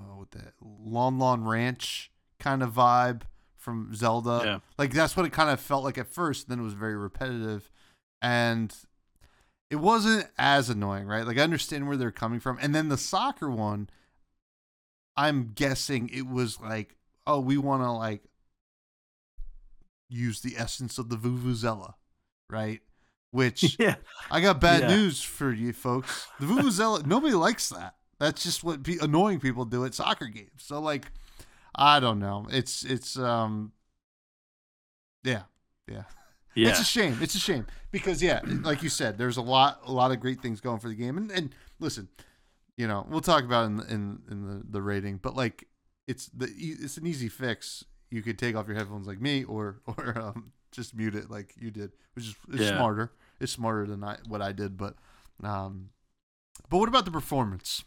oh what that Lon Lon Ranch kind of vibe from Zelda. Yeah. Like that's what it kind of felt like at first, then it was very repetitive and it wasn't as annoying, right? Like I understand where they're coming from. And then the soccer one, I'm guessing it was like, oh, we want to like use the essence of the Vuvuzela, right? Which Yeah, I got bad Yeah. news for you folks. The Vuvuzela, nobody likes that. That's just what pe- annoying people do at soccer games. So like, I don't know. It's it's um, yeah, yeah. yeah, It's a shame. It's a shame because yeah, like you said, there's a lot a lot of great things going for the game. And and listen, you know, we'll talk about in the, in in the the rating, but like it's the it's an easy fix. You could take off your headphones like me, or or um, just mute it like you did, which is it's Yeah. smarter. It's smarter than I what I did, but um, but what about the performance?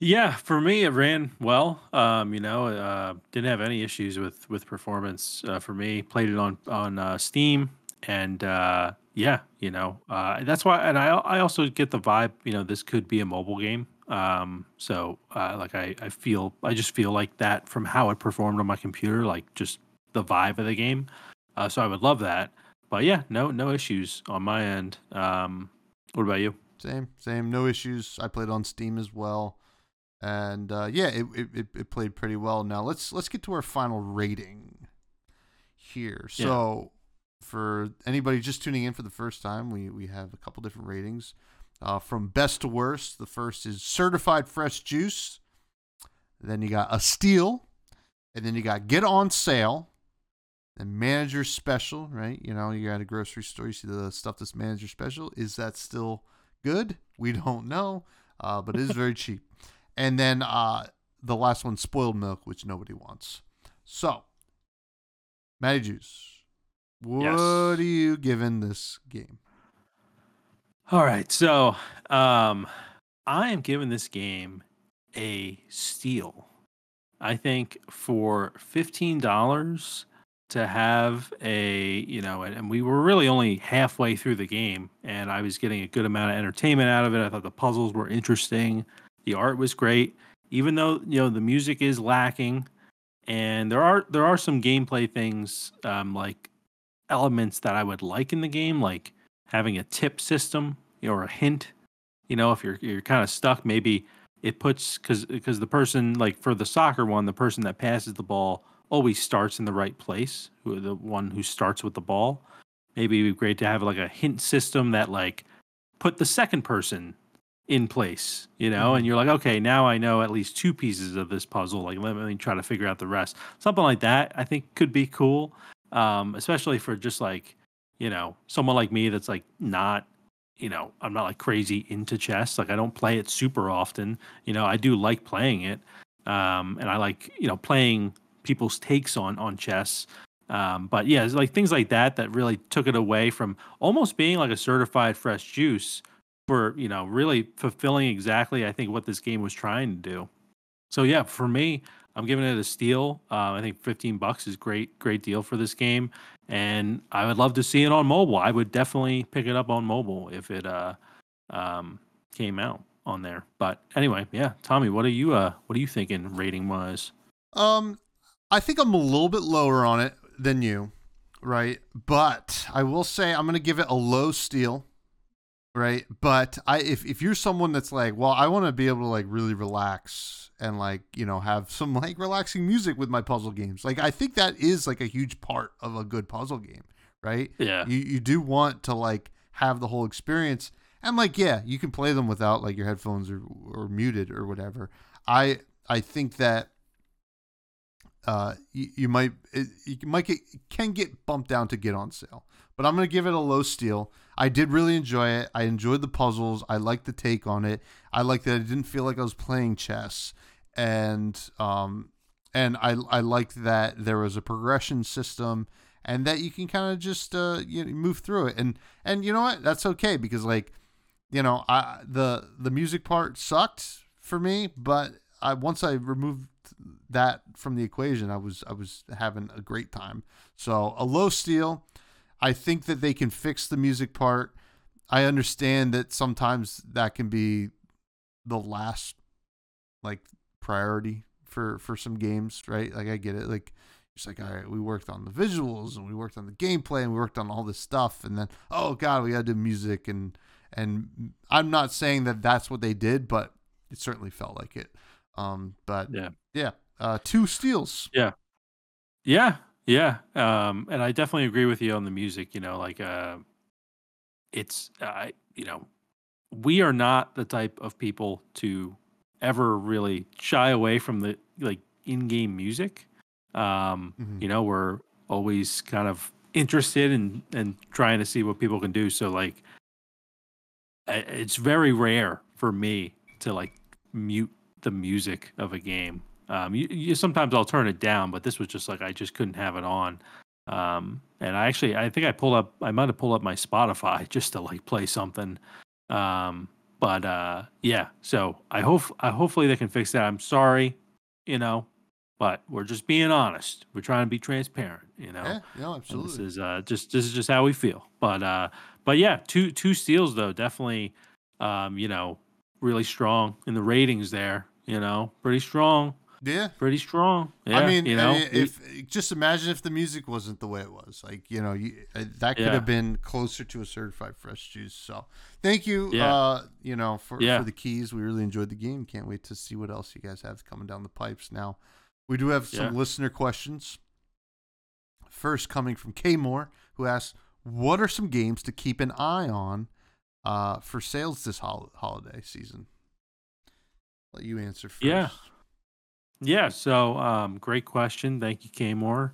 Yeah, for me it ran well. Um, you know, uh, didn't have any issues with with performance uh, for me. Played it on on uh, Steam, and uh, yeah, you know, uh, that's why. And I I also get the vibe. You know, this could be a mobile game. Um, so uh, like I I feel I just feel like that from how it performed on my computer, like just the vibe of the game. Uh, so I would love that. But yeah, no no issues on my end. Um, what about you? Same, same, no issues. I played on Steam as well, and uh, yeah, it, it it played pretty well. Now let's let's get to our final rating here. Yeah. So for anybody just tuning in for the first time, we we have a couple different ratings. Uh, from best to worst, the first is certified fresh juice. Then you got a steal, and then you got get on sale. And manager special, right? You know, you got a grocery store, you see the stuff that's manager special. Is that still good? We don't know, uh, but it is very cheap. And then uh, the last one, spoiled milk, which nobody wants. So, Matty Juice, what Yes. are you giving this game? All right, so um, I am giving this game a steal. I think for fifteen dollars to have a you know, and, and we were really only halfway through the game, and I was getting a good amount of entertainment out of it. I thought the puzzles were interesting, the art was great, even though you know the music is lacking, and there are there are some gameplay things um, like elements that I would like in the game, like having a tip system or a hint. You know, if you're you're kind of stuck, maybe it puts because because the person like for the soccer one, the person that passes the ball always starts in the right place. Who the one who starts with the ball. Maybe it'd be great to have like a hint system that like put the second person in place, you know, mm-hmm. and you're like, okay, now I know at least two pieces of this puzzle. Like, let me try to figure out the rest. Something like that, I think, could be cool, um, especially for just like, you know, someone like me that's like not, you know, I'm not like crazy into chess. Like, I don't play it super often. You know, I do like playing it, um, and I like you know playing people's takes on on chess. Um, but yeah, it's like things like that that really took it away from almost being like a certified fresh juice for you know really fulfilling exactly I think what this game was trying to do. So yeah, for me, I'm giving it a steal. Uh, I think 15 bucks is great, great deal for this game, and I would love to see it on mobile. I would definitely pick it up on mobile if it uh, um, came out on there. But anyway, yeah, Tommy, what are you uh, what are you thinking rating wise? Um, I think I'm a little bit lower on it than you, right? But I will say I'm going to give it a low steal, right? But I if if you're someone that's like, well, I want to be able to like really relax and like you know have some like relaxing music with my puzzle games. Like I think that is like a huge part of a good puzzle game, right? Yeah. You you do want to like have the whole experience. And like yeah, you can play them without like your headphones or, or muted or whatever. I I think that uh, you, you might it, you might get can get bumped down to get on sale. But I'm gonna give it a low steal. I did really enjoy it. I enjoyed the puzzles. I liked the take on it. I liked that I didn't feel like I was playing chess, and um, and I I liked that there was a progression system and that you can kind of just uh you know, move through it. And and you know what? That's okay because like you know I the the music part sucked for me, but I once I removed that from the equation, I was I was having a great time. So a low steal. I think that they can fix the music part. I understand that sometimes that can be the last like priority for for some games, right? Like I get it. Like it's like, all right, we worked on the visuals and we worked on the gameplay and we worked on all this stuff, and then oh god, we got to do music and and I'm not saying that that's what they did, but it certainly felt like it. Um, but Yeah. yeah, uh, two steals. Yeah. Yeah. Yeah. Um, and I definitely agree with you on the music, you know, like uh it's uh, you know, we are not the type of people to ever really shy away from the like in-game music. Um, Mhm. you know, we're always kind of interested in and trying to see what people can do. So like it's very rare for me to like mute the music of a game. Um, you, you sometimes I'll turn it down, but this was just like I just couldn't have it on. Um, and I actually I think I pulled up I might have pulled up my Spotify just to like play something. Um, but uh, yeah, so I hope I hopefully they can fix that. I'm sorry, you know, but we're just being honest. We're trying to be transparent, you know. Yeah, yeah, And this is uh, just this is just how we feel. But uh, but yeah, two two steals though definitely, um, you know, really strong in the ratings there. You know, pretty strong, Yeah. pretty strong. Yeah, I mean, you know, if just imagine if the music wasn't the way it was, like you know, you, uh, that could Yeah. have been closer to a certified fresh juice. So, thank you, Yeah. uh, you know, for for the keys. We really enjoyed the game. Can't wait to see what else you guys have coming down the pipes. Now, we do have some listener questions. First, coming from K Moore, who asks, "What are some games to keep an eye on uh, for sales this hol- holiday season?" Let you answer first. Yeah. Yeah. So, um, great question. Thank you, Kamor.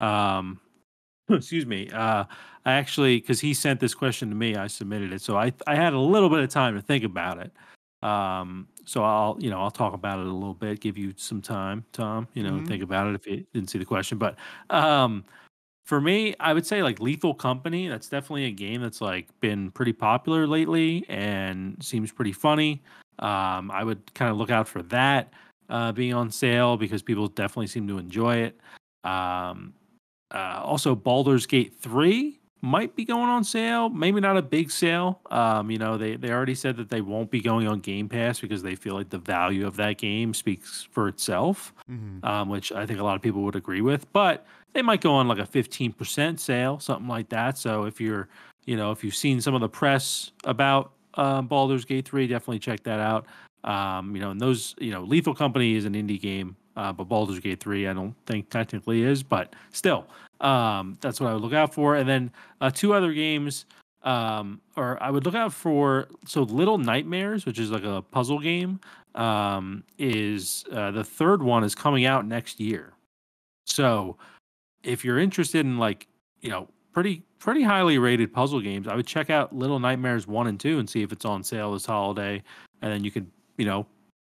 Um, excuse me. Uh, I actually, because he sent this question to me, I submitted it. So I, I had a little bit of time to think about it. Um, so I'll, you know, I'll talk about it a little bit, give you some time, Tom, you know, Mhm. think about it if you didn't see the question. But, um, for me, I would say like Lethal Company. That's definitely a game that's like been pretty popular lately and seems pretty funny. Um, I would kind of look out for that uh, being on sale because people definitely seem to enjoy it. Um, uh, also, Baldur's Gate 3 might be going on sale. Maybe not a big sale. Um, you know, they, they already said that they won't be going on Game Pass because they feel like the value of that game speaks for itself, mm-hmm. um, which I think a lot of people would agree with. But they might go on like a 15% sale, something like that. So if you're, you know, if you've seen some of the press about uh, Baldur's Gate 3, definitely check that out. Um, you know, and those, you know, Lethal Company is an indie game, uh, but Baldur's Gate 3, I don't think technically is, but still, um, that's what I would look out for. And then uh, two other games, um, or I would look out for, so Little Nightmares, which is like a puzzle game, um, is uh, the third one is coming out next year. So if you're interested in like, you know, pretty pretty highly rated puzzle games, I would check out Little Nightmares 1 and 2 and see if it's on sale this holiday and then you could, you know,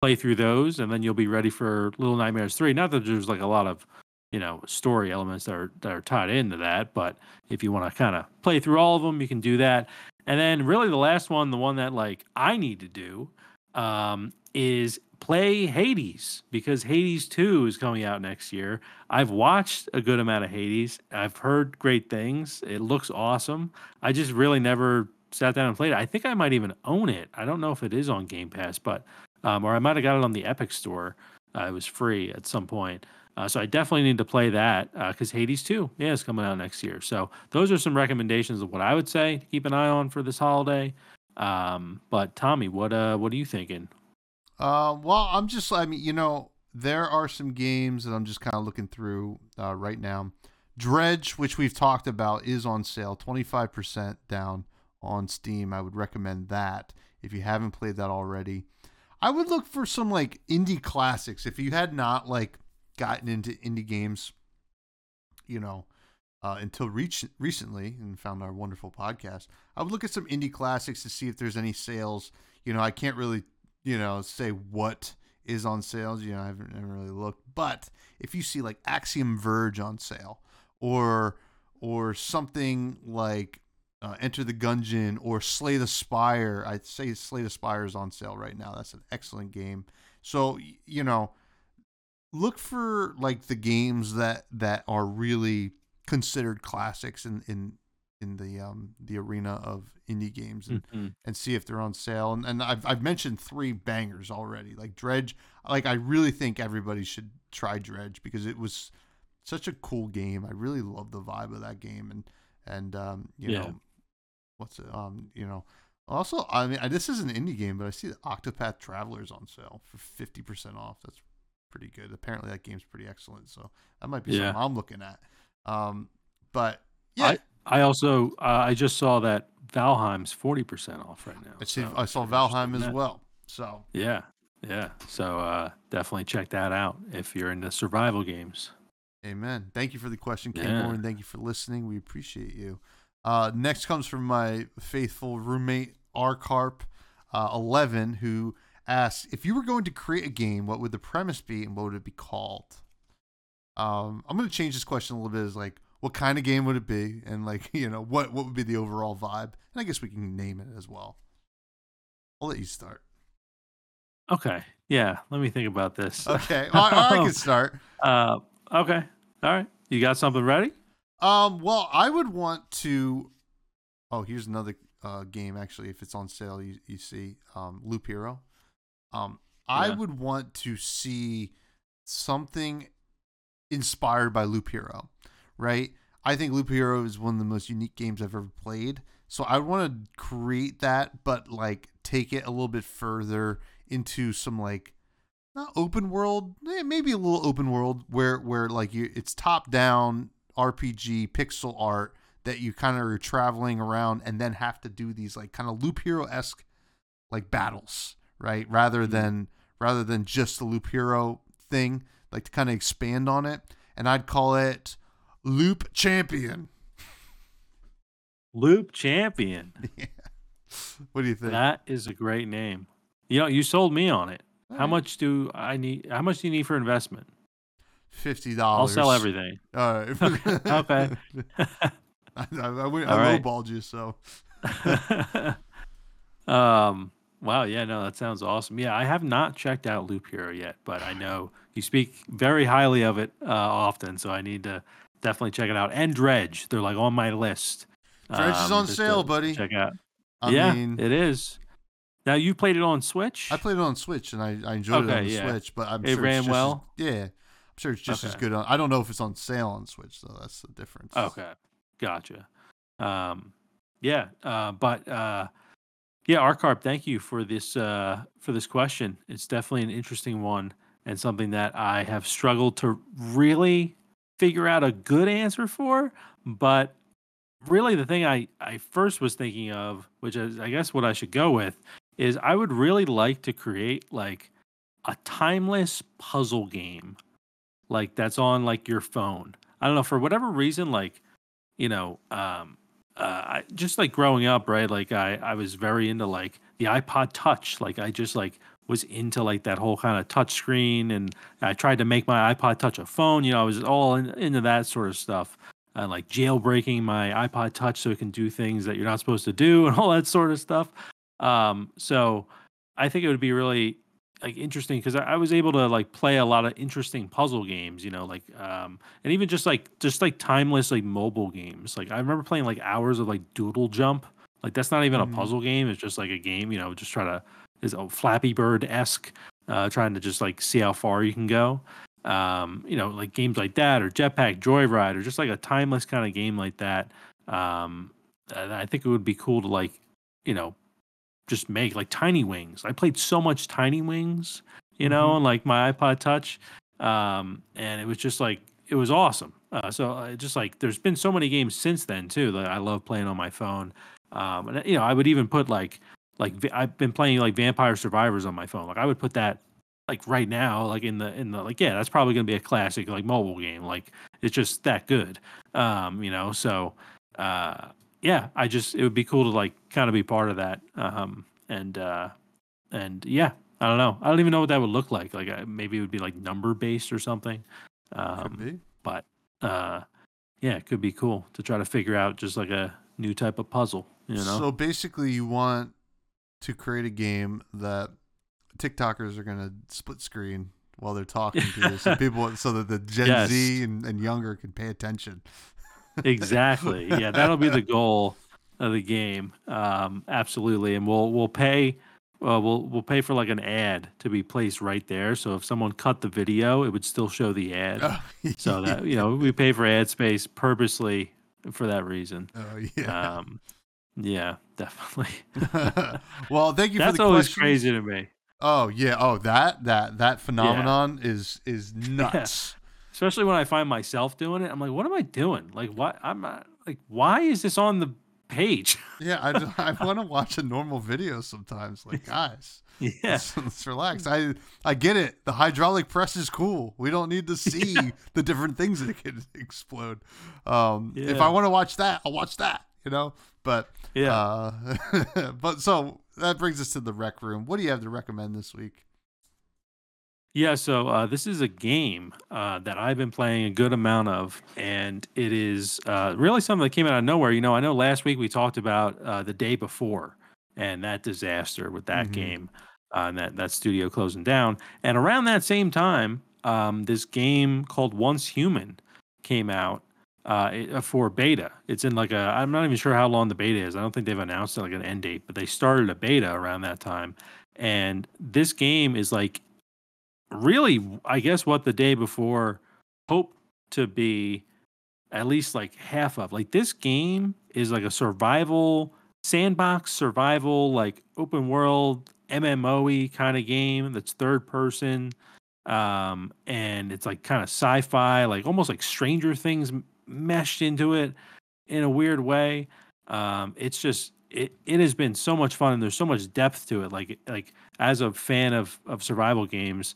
play through those, and then you'll be ready for Little Nightmares three. Not that there's like a lot of you know story elements that are that are tied into that, but if you want to kind of play through all of them, you can do that. And then really the last one, the one that like I need to do, um, is play Hades because Hades 2 is coming out next year. I've watched a good amount of Hades. I've heard great things. It looks awesome. I just really never sat down and played it. I think I might even own it. I don't know if it is on Game Pass, but um, or I might have got it on the Epic Store. Uh, it was free at some point. Uh, so I definitely need to play that because uh, Hades 2, yeah, is coming out next year. So those are some recommendations of what I would say to keep an eye on for this holiday. Um, but Tommy, what uh, what are you thinking? Uh, well, I'm just, I mean, you know, there are some games that I'm just kind of looking through uh, right now. Dredge, which we've talked about, is on sale, 25% down on Steam. I would recommend that if you haven't played that already. I would look for some like indie classics. If you had not like gotten into indie games, you know, uh, until reach, recently and found our wonderful podcast, I would look at some indie classics to see if there's any sales. You know, I can't really you know, say what is on sales. You know, I haven't, haven't really looked, but if you see like Axiom Verge on sale, or or something like uh, Enter the Gungeon or Slay the Spire, I'd say Slay the Spire is on sale right now. That's an excellent game. So you know, look for like the games that that are really considered classics in in in the um the arena of indie games and, mm-hmm. and see if they're on sale. And, and I've I've mentioned three bangers already. Like Dredge, like I really think everybody should try Dredge because it was such a cool game. I really love the vibe of that game and and um you yeah. know what's it um you know also I mean this is an indie game, but I see the Octopath Travelers on sale for fifty percent off. That's pretty good. Apparently that game's pretty excellent, so that might be yeah. something I'm looking at. Um, but yeah. I, I also uh, I just saw that Valheim's forty percent off right now. I see. So I saw Valheim as that. well. So yeah, yeah. So uh, definitely check that out if you're into survival games. Amen. Thank you for the question, King yeah. Warren. Thank you for listening. We appreciate you. Uh, next comes from my faithful roommate Arcarp uh, eleven, who asks if you were going to create a game, what would the premise be and what would it be called? Um, I'm going to change this question a little bit. Is like, what kind of game would it be? And like you know what what would be the overall vibe? And i guess we can name it as well. I'll let you start. Okay. Yeah let me think about this. Okay. I, I can start. Uh okay. All right. You got something ready um well i would want to oh here's another uh game actually if it's on sale you, you see um loop hero um i would want to see something inspired by loop hero right? I think Loop Hero is one of the most unique games I've ever played. So I want to create that, but like take it a little bit further into some like not open world, maybe a little open world where where like you it's top down RPG pixel art that you kind of are traveling around and then have to do these like kind of Loop Hero esque like battles, right? Rather mm-hmm. than rather than just the Loop Hero thing, like to kind of expand on it. And I'd call it Loop Champion. Loop Champion. Yeah. What do you think? That is a great name. You know, you sold me on it. All how right. much do I need? How much do you need for investment? Fifty dollars. I'll sell everything. All right. okay. I, I, I, I right. lowballed you, so. um. Wow. Yeah. No, that sounds awesome. Yeah, I have not checked out Loop Hero yet, but I know you speak very highly of it uh, often, so I need to definitely check it out. And Dredge, they're like on my list. Dredge um, is on sale, buddy. Check out. I yeah, mean, it is. Now you played it on Switch. I played it on Switch, and I, I enjoyed okay, it on the yeah. Switch. But I'm it sure ran it's well. Yeah, sure it's just okay. as good on. I don't know if it's on sale on Switch, though. That's the difference. Okay, gotcha. Um, yeah, uh, but uh, yeah, Arcarp, thank you for this uh, for this question. It's definitely an interesting one and something that I have struggled to really figure out a good answer for. But really, the thing I, I first was thinking of, which is I guess what I should go with, is I would really like to create like a timeless puzzle game, like that's on like your phone. I don't know for whatever reason, like you know, um, uh, I, just like growing up, right? Like I, I was very into like the iPod Touch. Like I just like was into like that whole kind of touch screen and I tried to make my iPod touch a phone. You know, I was all in, into that sort of stuff. Uh, like jailbreaking my iPod touch so it can do things that you're not supposed to do and all that sort of stuff. Um, so I think it would be really like interesting because I, I was able to like play a lot of interesting puzzle games, you know, like um and even just like just like timeless like mobile games. Like I remember playing like hours of like Doodle Jump. Like that's not even a puzzle game. It's just like a game, you know, just try to is a Flappy Bird esque, uh, trying to just like see how far you can go. Um, you know, like games like that or Jetpack Joyride or just like a timeless kind of game like that. Um, and I think it would be cool to like, you know, just make like Tiny Wings. I played so much Tiny Wings, you know, Mhm. on like my iPod Touch, um, and it was just like it was awesome. Uh, so uh, just like there's been so many games since then too that I love playing on my phone. Um, and you know, I would even put like like I've been playing like Vampire Survivors on my phone. Like I would put that like right now, like in the in the like yeah, that's probably gonna be a classic like mobile game. Like it's just that good. Um, you know, so uh yeah, I just it would be cool to like kind of be part of that. Um and uh and yeah, I don't know. I don't even know what that would look like. Like uh, maybe it would be like number based or something. Could Um be. but uh yeah, it could be cool to try to figure out just like a new type of puzzle, you know. So basically, you want to create a game that TikTokers are gonna split screen while they're talking to you, so people, so that the Gen Yes. Z and, and younger can pay attention. Exactly. Yeah, that'll be the goal of the game. Um, absolutely, and we'll we'll pay. Uh, we'll we'll pay for like an ad to be placed right there. So if someone cut the video, it would still show the ad. So that you know we pay for ad space purposely for that reason. oh yeah. Um, yeah, definitely. well, thank you That's for the always questions. crazy to me, Oh yeah. Oh that that that phenomenon is is nuts. Especially when I find myself doing it. I'm like, what am I doing? Like, what? I'm not like, why is this on the page? Yeah, I, just- I want to watch a normal video sometimes. Like, guys, yeah, let's, let's relax. I I get it. The hydraulic press is cool. We don't need to see the different things that can explode. Um, If I want to watch that, I'll watch that. You know. But yeah. uh, but so that brings us to the rec room. What do you have to recommend this week? Yeah, so uh, this is a game uh, that I've been playing a good amount of, and it is uh, really something that came out of nowhere. You know, I know last week we talked about uh, the day before and that disaster with that Mhm. game uh, and that that studio closing down. And around that same time, um, this game called Once Human came out uh, it- uh, for beta. It's in like a I'm not even sure how long the beta is. I don't think they've announced like an end date, but they started a beta around that time. And this game is like really, I guess, what the day before hoped to be at least like half of. Like this game is like a survival sandbox, survival, like open world MMOE kind of game that's third person. Um, and it's like kind of sci-fi, like almost like Stranger Things meshed into it in a weird way. Um, it's just it it has been so much fun and there's so much depth to it. Like like as a fan of of survival games,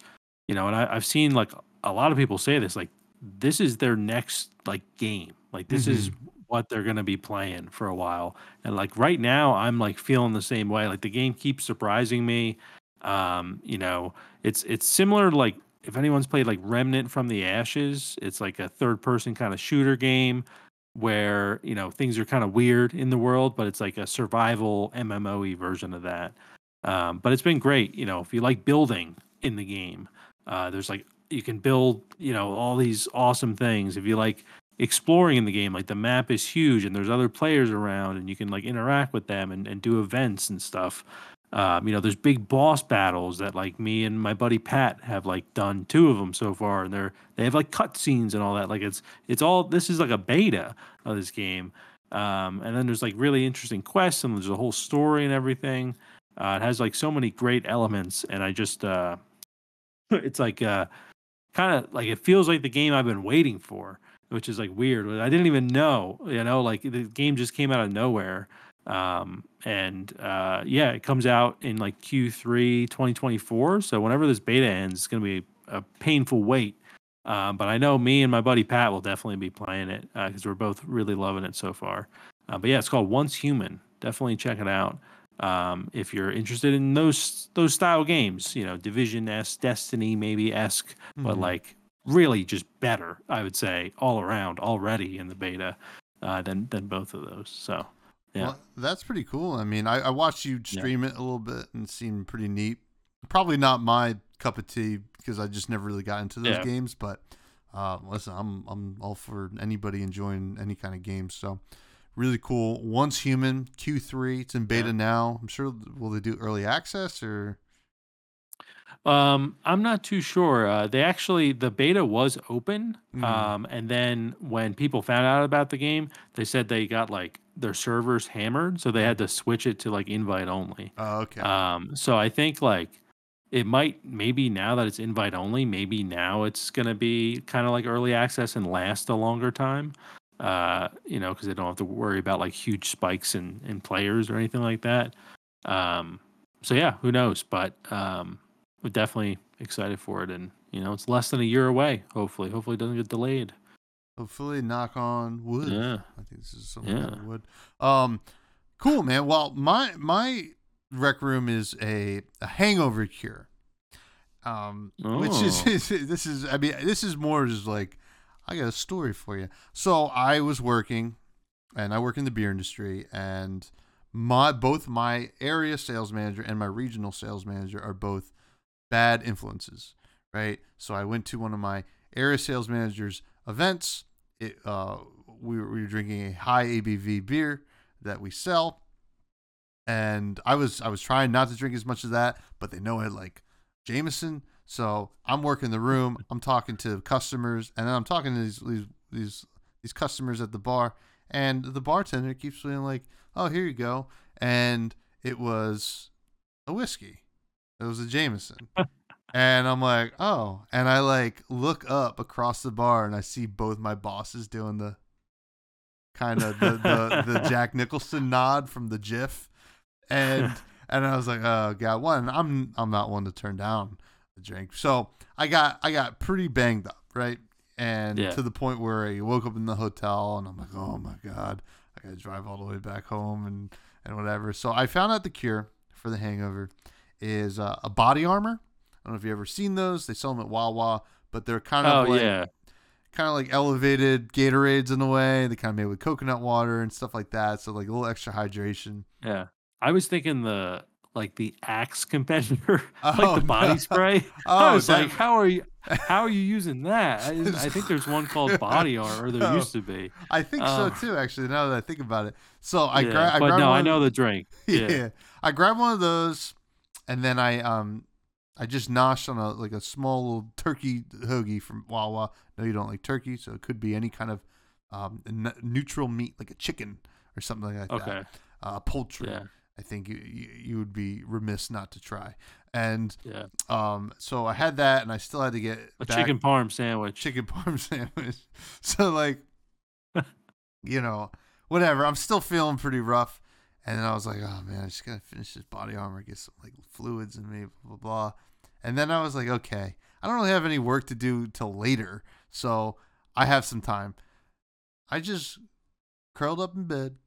you know, and I, I've seen like a lot of people say this, like this is their next like game. Like this is what they're gonna be playing for a while. And like right now, I'm like feeling the same way. Like the game keeps surprising me. Um, you know, it's it's similar to like if anyone's played like Remnant from the Ashes, it's like a third person kind of shooter game where you know things are kind of weird in the world, but it's like a survival MMOE version of that. Um, but it's been great. You know, if you like building in the game, uh, there's like you can build you know all these awesome things. If you like exploring in the game, like the map is huge and there's other players around and you can like interact with them and, and do events and stuff. Um, you know, there's big boss battles that like me and my buddy Pat have like done two of them so far, and they're they have like cutscenes and all that. Like it's it's all this is like a beta of this game, um, and then there's like really interesting quests and there's a whole story and everything. Uh, it has like so many great elements, and I just uh, it's like uh, kind of like it feels like the game I've been waiting for, which is like weird. I didn't even know, you know, like the game just came out of nowhere um and uh yeah it comes out in like q3 2024 so whenever this beta ends it's going to be a painful wait um but i know me and my buddy pat will definitely be playing it because we're both really loving it so far uh, but yeah it's called once human definitely check it out Um, if you're interested in those those style games, you know, Division S, Destiny maybe esque, but Mhm. like really just better, I would say, all around already in the beta uh, than than both of those. So yeah. Well, that's pretty cool. I mean, I, I watched you stream it a little bit and seemed pretty neat. Probably not my cup of tea because I just never really got into those Yeah. games. But uh, listen, I'm I'm all for anybody enjoying any kind of game. So really cool. Once Human Q3. It's in beta Yeah. now. I'm sure. Will they do early access or? Um, I'm not too sure. Uh, they actually the beta was open, Mhm. um, and then when people found out about the game, they said they got like their servers hammered, so they had to switch it to like invite only. Oh, okay. Um, so I think like it might maybe now that it's invite only, maybe now it's gonna be kind of like early access and last a longer time. Uh, you know, because they don't have to worry about like huge spikes in in players or anything like that. Um, so yeah, who knows? But um, we're definitely excited for it, and you know, it's less than a year away. Hopefully, hopefully it doesn't get delayed. Hopefully, knock on wood. Yeah. I think this is something Yeah. that would. Um, cool, man. Well, my my rec room is a, a hangover cure. Um, which is, Oh. is this is I mean this is more just like I got a story for you. So I was working, and I work in the beer industry, and my both my area sales manager and my regional sales manager are both bad influences, right? So I went to one of my area sales managers events. It, uh, we, were, we were drinking a high ABV beer that we sell, and I was I was trying not to drink as much of that, but they know I like Jameson, so I'm working the room. I'm talking to customers, and then I'm talking to these these these, these customers at the bar, and the bartender keeps being like, "Oh, here you go," and it was a whiskey. It was a Jameson. And I'm like, oh. And I like look up across the bar and I see both my bosses doing the kind of the, the, the Jack Nicholson nod from the GIF. And and I was like, oh god, one, I'm I'm not one to turn down a drink. So I got I got pretty banged up, right? And Yeah. to the point where I woke up in the hotel and I'm like, oh my god, I gotta drive all the way back home and and whatever. So I found out the cure for the hangover is uh, a body armor. I don't know if you've ever seen those. They sell them at Wawa, but they're kind Oh of like yeah, kind of like elevated Gatorades in a way. They kind of made with coconut water and stuff like that. So like a little extra hydration. yeah. I was thinking the like the Axe competitor, Oh, like the body no. spray. I Oh, was that- like, how are you? How are you using that? I, I think there's one called Body Armor, or there Oh. used to be. I think Oh. so too. Actually, now that I think about it. So I, yeah, gra- I but grabbed no, one I of- know the drink. yeah. Yeah. I grabbed one of those, and then I um I just noshed on a like a small little turkey hoagie from Wawa. No, you don't like turkey, so it could be any kind of um n- neutral meat like a chicken or something like that. Okay. Uh, poultry. Yeah. I think you, you you would be remiss not to try. And Yeah. um so I had that, and I still had to get A back- chicken parm sandwich. chicken parm sandwich. So like, you know, whatever. I'm still feeling pretty rough, and then I was like, oh man, I just gotta finish this body armor, get some like fluids in me, blah blah blah. And then I was like, okay, I don't really have any work to do till later, so I have some time. I just curled up in bed,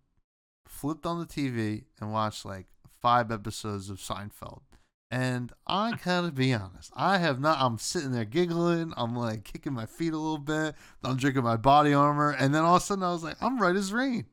flipped on the TV, and watched like five episodes of Seinfeld. And I gotta be honest, I have not. I'm sitting there giggling. I'm like kicking my feet a little bit. I'm drinking my body armor, and then all of a sudden I was like, I'm right as rain.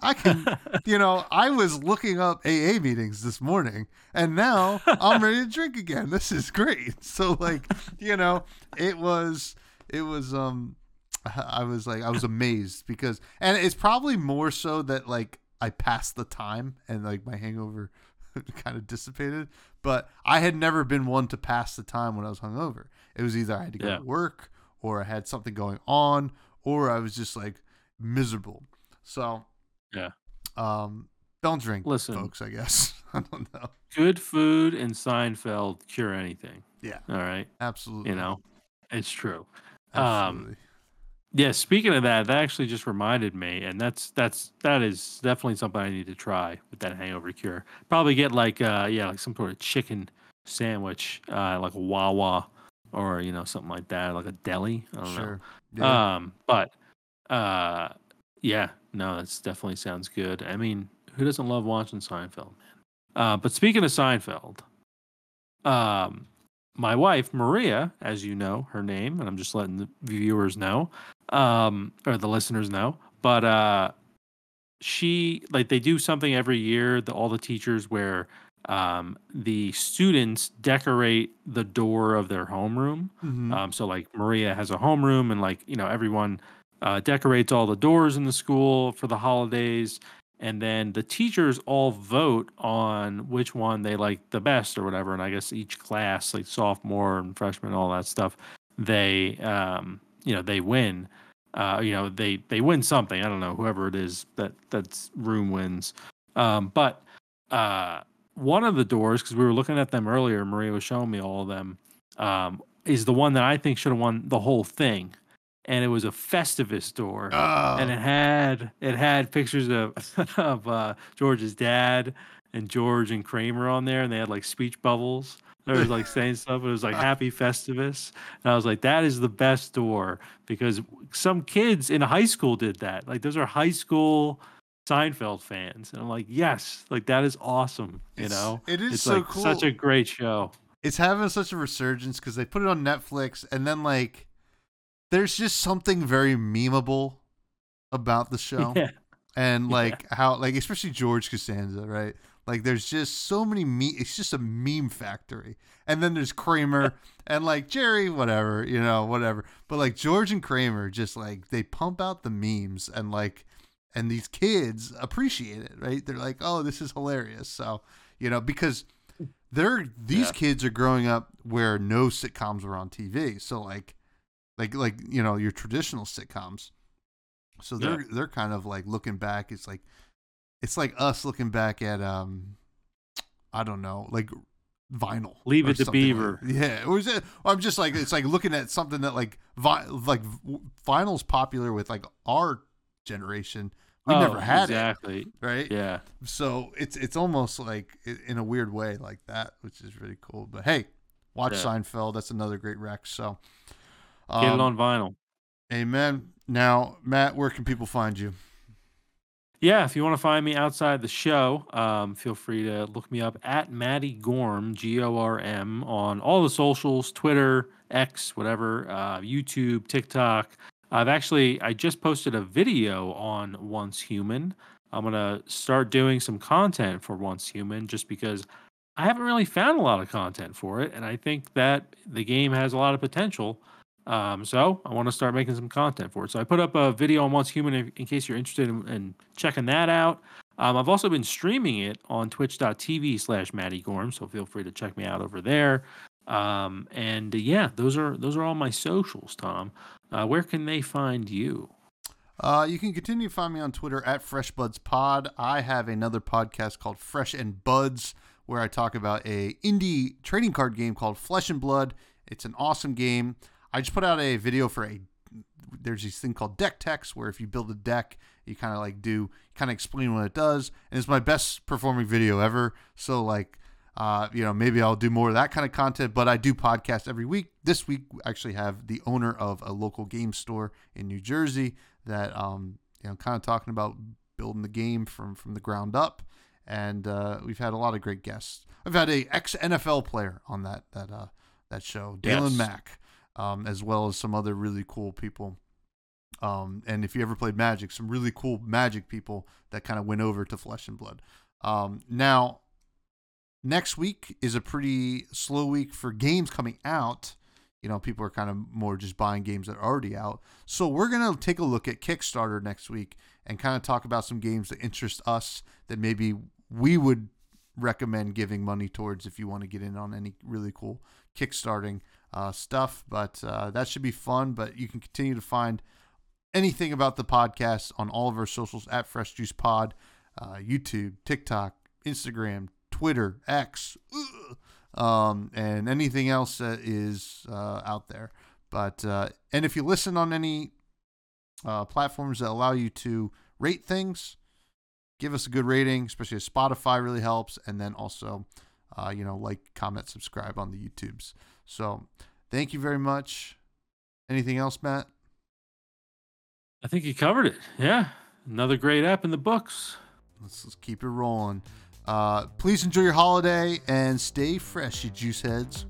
I can, you know, I was looking up AA meetings this morning, and now I'm ready to drink again. This is great. So like, you know, it was, it was, um, I was like, I was amazed because, and it's probably more so that like I passed the time and like my hangover kind of dissipated. But I had never been one to pass the time when I was hungover. It was either I had to go Yeah. to work or I had something going on or I was just like miserable. So Yeah. um, don't drink, Listen. folks. I guess I don't know. Good food and Seinfeld cure anything. Yeah, All right. absolutely. You know, it's true. Um, absolutely. Yeah, speaking of that, that actually just reminded me, and that's that's that is definitely something I need to try with that hangover cure. Probably get like uh yeah, like some sort of chicken sandwich, uh like a Wawa or you know, something like that, like a deli. I don't sure. know. Yeah. Um but uh yeah, no, that's definitely sounds good. I mean, who doesn't love watching Seinfeld, man? Uh, but speaking of Seinfeld, um, my wife Maria, as you know her name, and I'm just letting the viewers know, um, or the listeners know, but uh, she like they do something every year. The, all the teachers where um, the students decorate the door of their homeroom. Mhm. Um, so like Maria has a homeroom, and like you know everyone uh, decorates all the doors in the school for the holidays, and then the teachers all vote on which one they like the best or whatever. And I guess each class, like sophomore and freshman, all that stuff, they um, you know they win. Uh, you know they they win something. I don't know whoever it is that that's room wins. Um, but uh, one of the doors because we were looking at them earlier. Maria was showing me all of them. Um, is the one that I think should have won the whole thing, and it was a Festivus door Oh, and it had it had pictures of of uh, George's dad and George and Kramer on there, and they had like speech bubbles. They was like saying stuff. It was like Happy Festivus, and I was like, that is the best door because some kids in high school did that. Like those are high school Seinfeld fans, and I'm like, yes, like that is awesome. You It's- know, it is it's so like cool. such a great show. it's having such a resurgence because they put it on Netflix, and then like, there's just something very memeable about the show, Yeah, and Yeah. like how like especially George Costanza, right? Like, there's just so many me. It's just a meme factory, and then there's Kramer and like Jerry, whatever, you know, whatever. But like George and Kramer, just like they pump out the memes, and like, and these kids appreciate it, right? They're like, oh, this is hilarious. So you know, because they're these Yeah. kids are growing up where no sitcoms were on TV. So like like like you know, your traditional sitcoms. So they're they're kind of like looking back, it's like it's like us looking back at um I don't know, like vinyl. Leave It to something like- Beaver. yeah, or is it, I'm just like it's like looking at something that like vi- like vinyl's popular with like our generation. We Oh, never had exactly. it, right? Yeah, So it's it's almost like in a weird way like that, which is really cool. But hey, watch Yeah. Seinfeld. That's another great rec. So, get it um, on vinyl. Amen. Now, Matt, where can people find you? Yeah, if you want to find me outside the show, um, feel free to look me up at Matty Gorm, G O R M, on all the socials Twitter, X, whatever, uh, YouTube, TikTok. I've actually, I just posted a video on Once Human. I'm going to start doing some content for Once Human just because I haven't really found a lot of content for it. And I think that the game has a lot of potential. Um, so I want to start making some content for it. So I put up a video on Once Human in, in case you're interested in, in checking that out. Um, I've also been streaming it on twitch.tv slash Matty Gorm, so feel free to check me out over there. Um, and uh, yeah, those are those are all my socials, Tom. Uh, where can they find you? Uh, you can continue to find me on Twitter at FreshBudsPod. I have another podcast called Fresh and Buds, where I talk about a indie trading card game called Flesh and Blood. It's an awesome game. I just put out a video for a. There's this thing called deck techs, where if you build a deck, you kind of like do kind of explain what it does, and it's my best performing video ever. So like, uh, you know, maybe I'll do more of that kind of content. But I do podcast every week. This week, we actually have the owner of a local game store in New Jersey that um, you know, kind of talking about building the game from from the ground up. And uh, we've had a lot of great guests. I've had a ex NFL player on that that uh, that show, Dalen Yes. Mack, um, as well as some other really cool people. Um, and if you ever played Magic, some really cool Magic people that kind of went over to Flesh and Blood. Um, now, next week is a pretty slow week for games coming out. You know, people are kind of more just buying games that are already out. So we're gonna take a look at Kickstarter next week and kind of talk about some games that interest us that maybe we would recommend giving money towards if you want to get in on any really cool kickstarting uh, stuff. But uh, that should be fun. But you can continue to find anything about the podcast on all of our socials at Fresh Juice Pod, uh, YouTube, TikTok, Instagram, Twitter, X, um, and anything else that is uh, out there. But uh, and if you listen on any uh, platforms that allow you to rate things, give us a good rating, especially Spotify really helps, and then also, you know, like, comment, subscribe on the YouTubes. So, thank you very much. Anything else, Matt? I think you covered it. Yeah, another great app in the books. Let's, let's keep it rolling. Uh, please enjoy your holiday and stay fresh, you juice heads.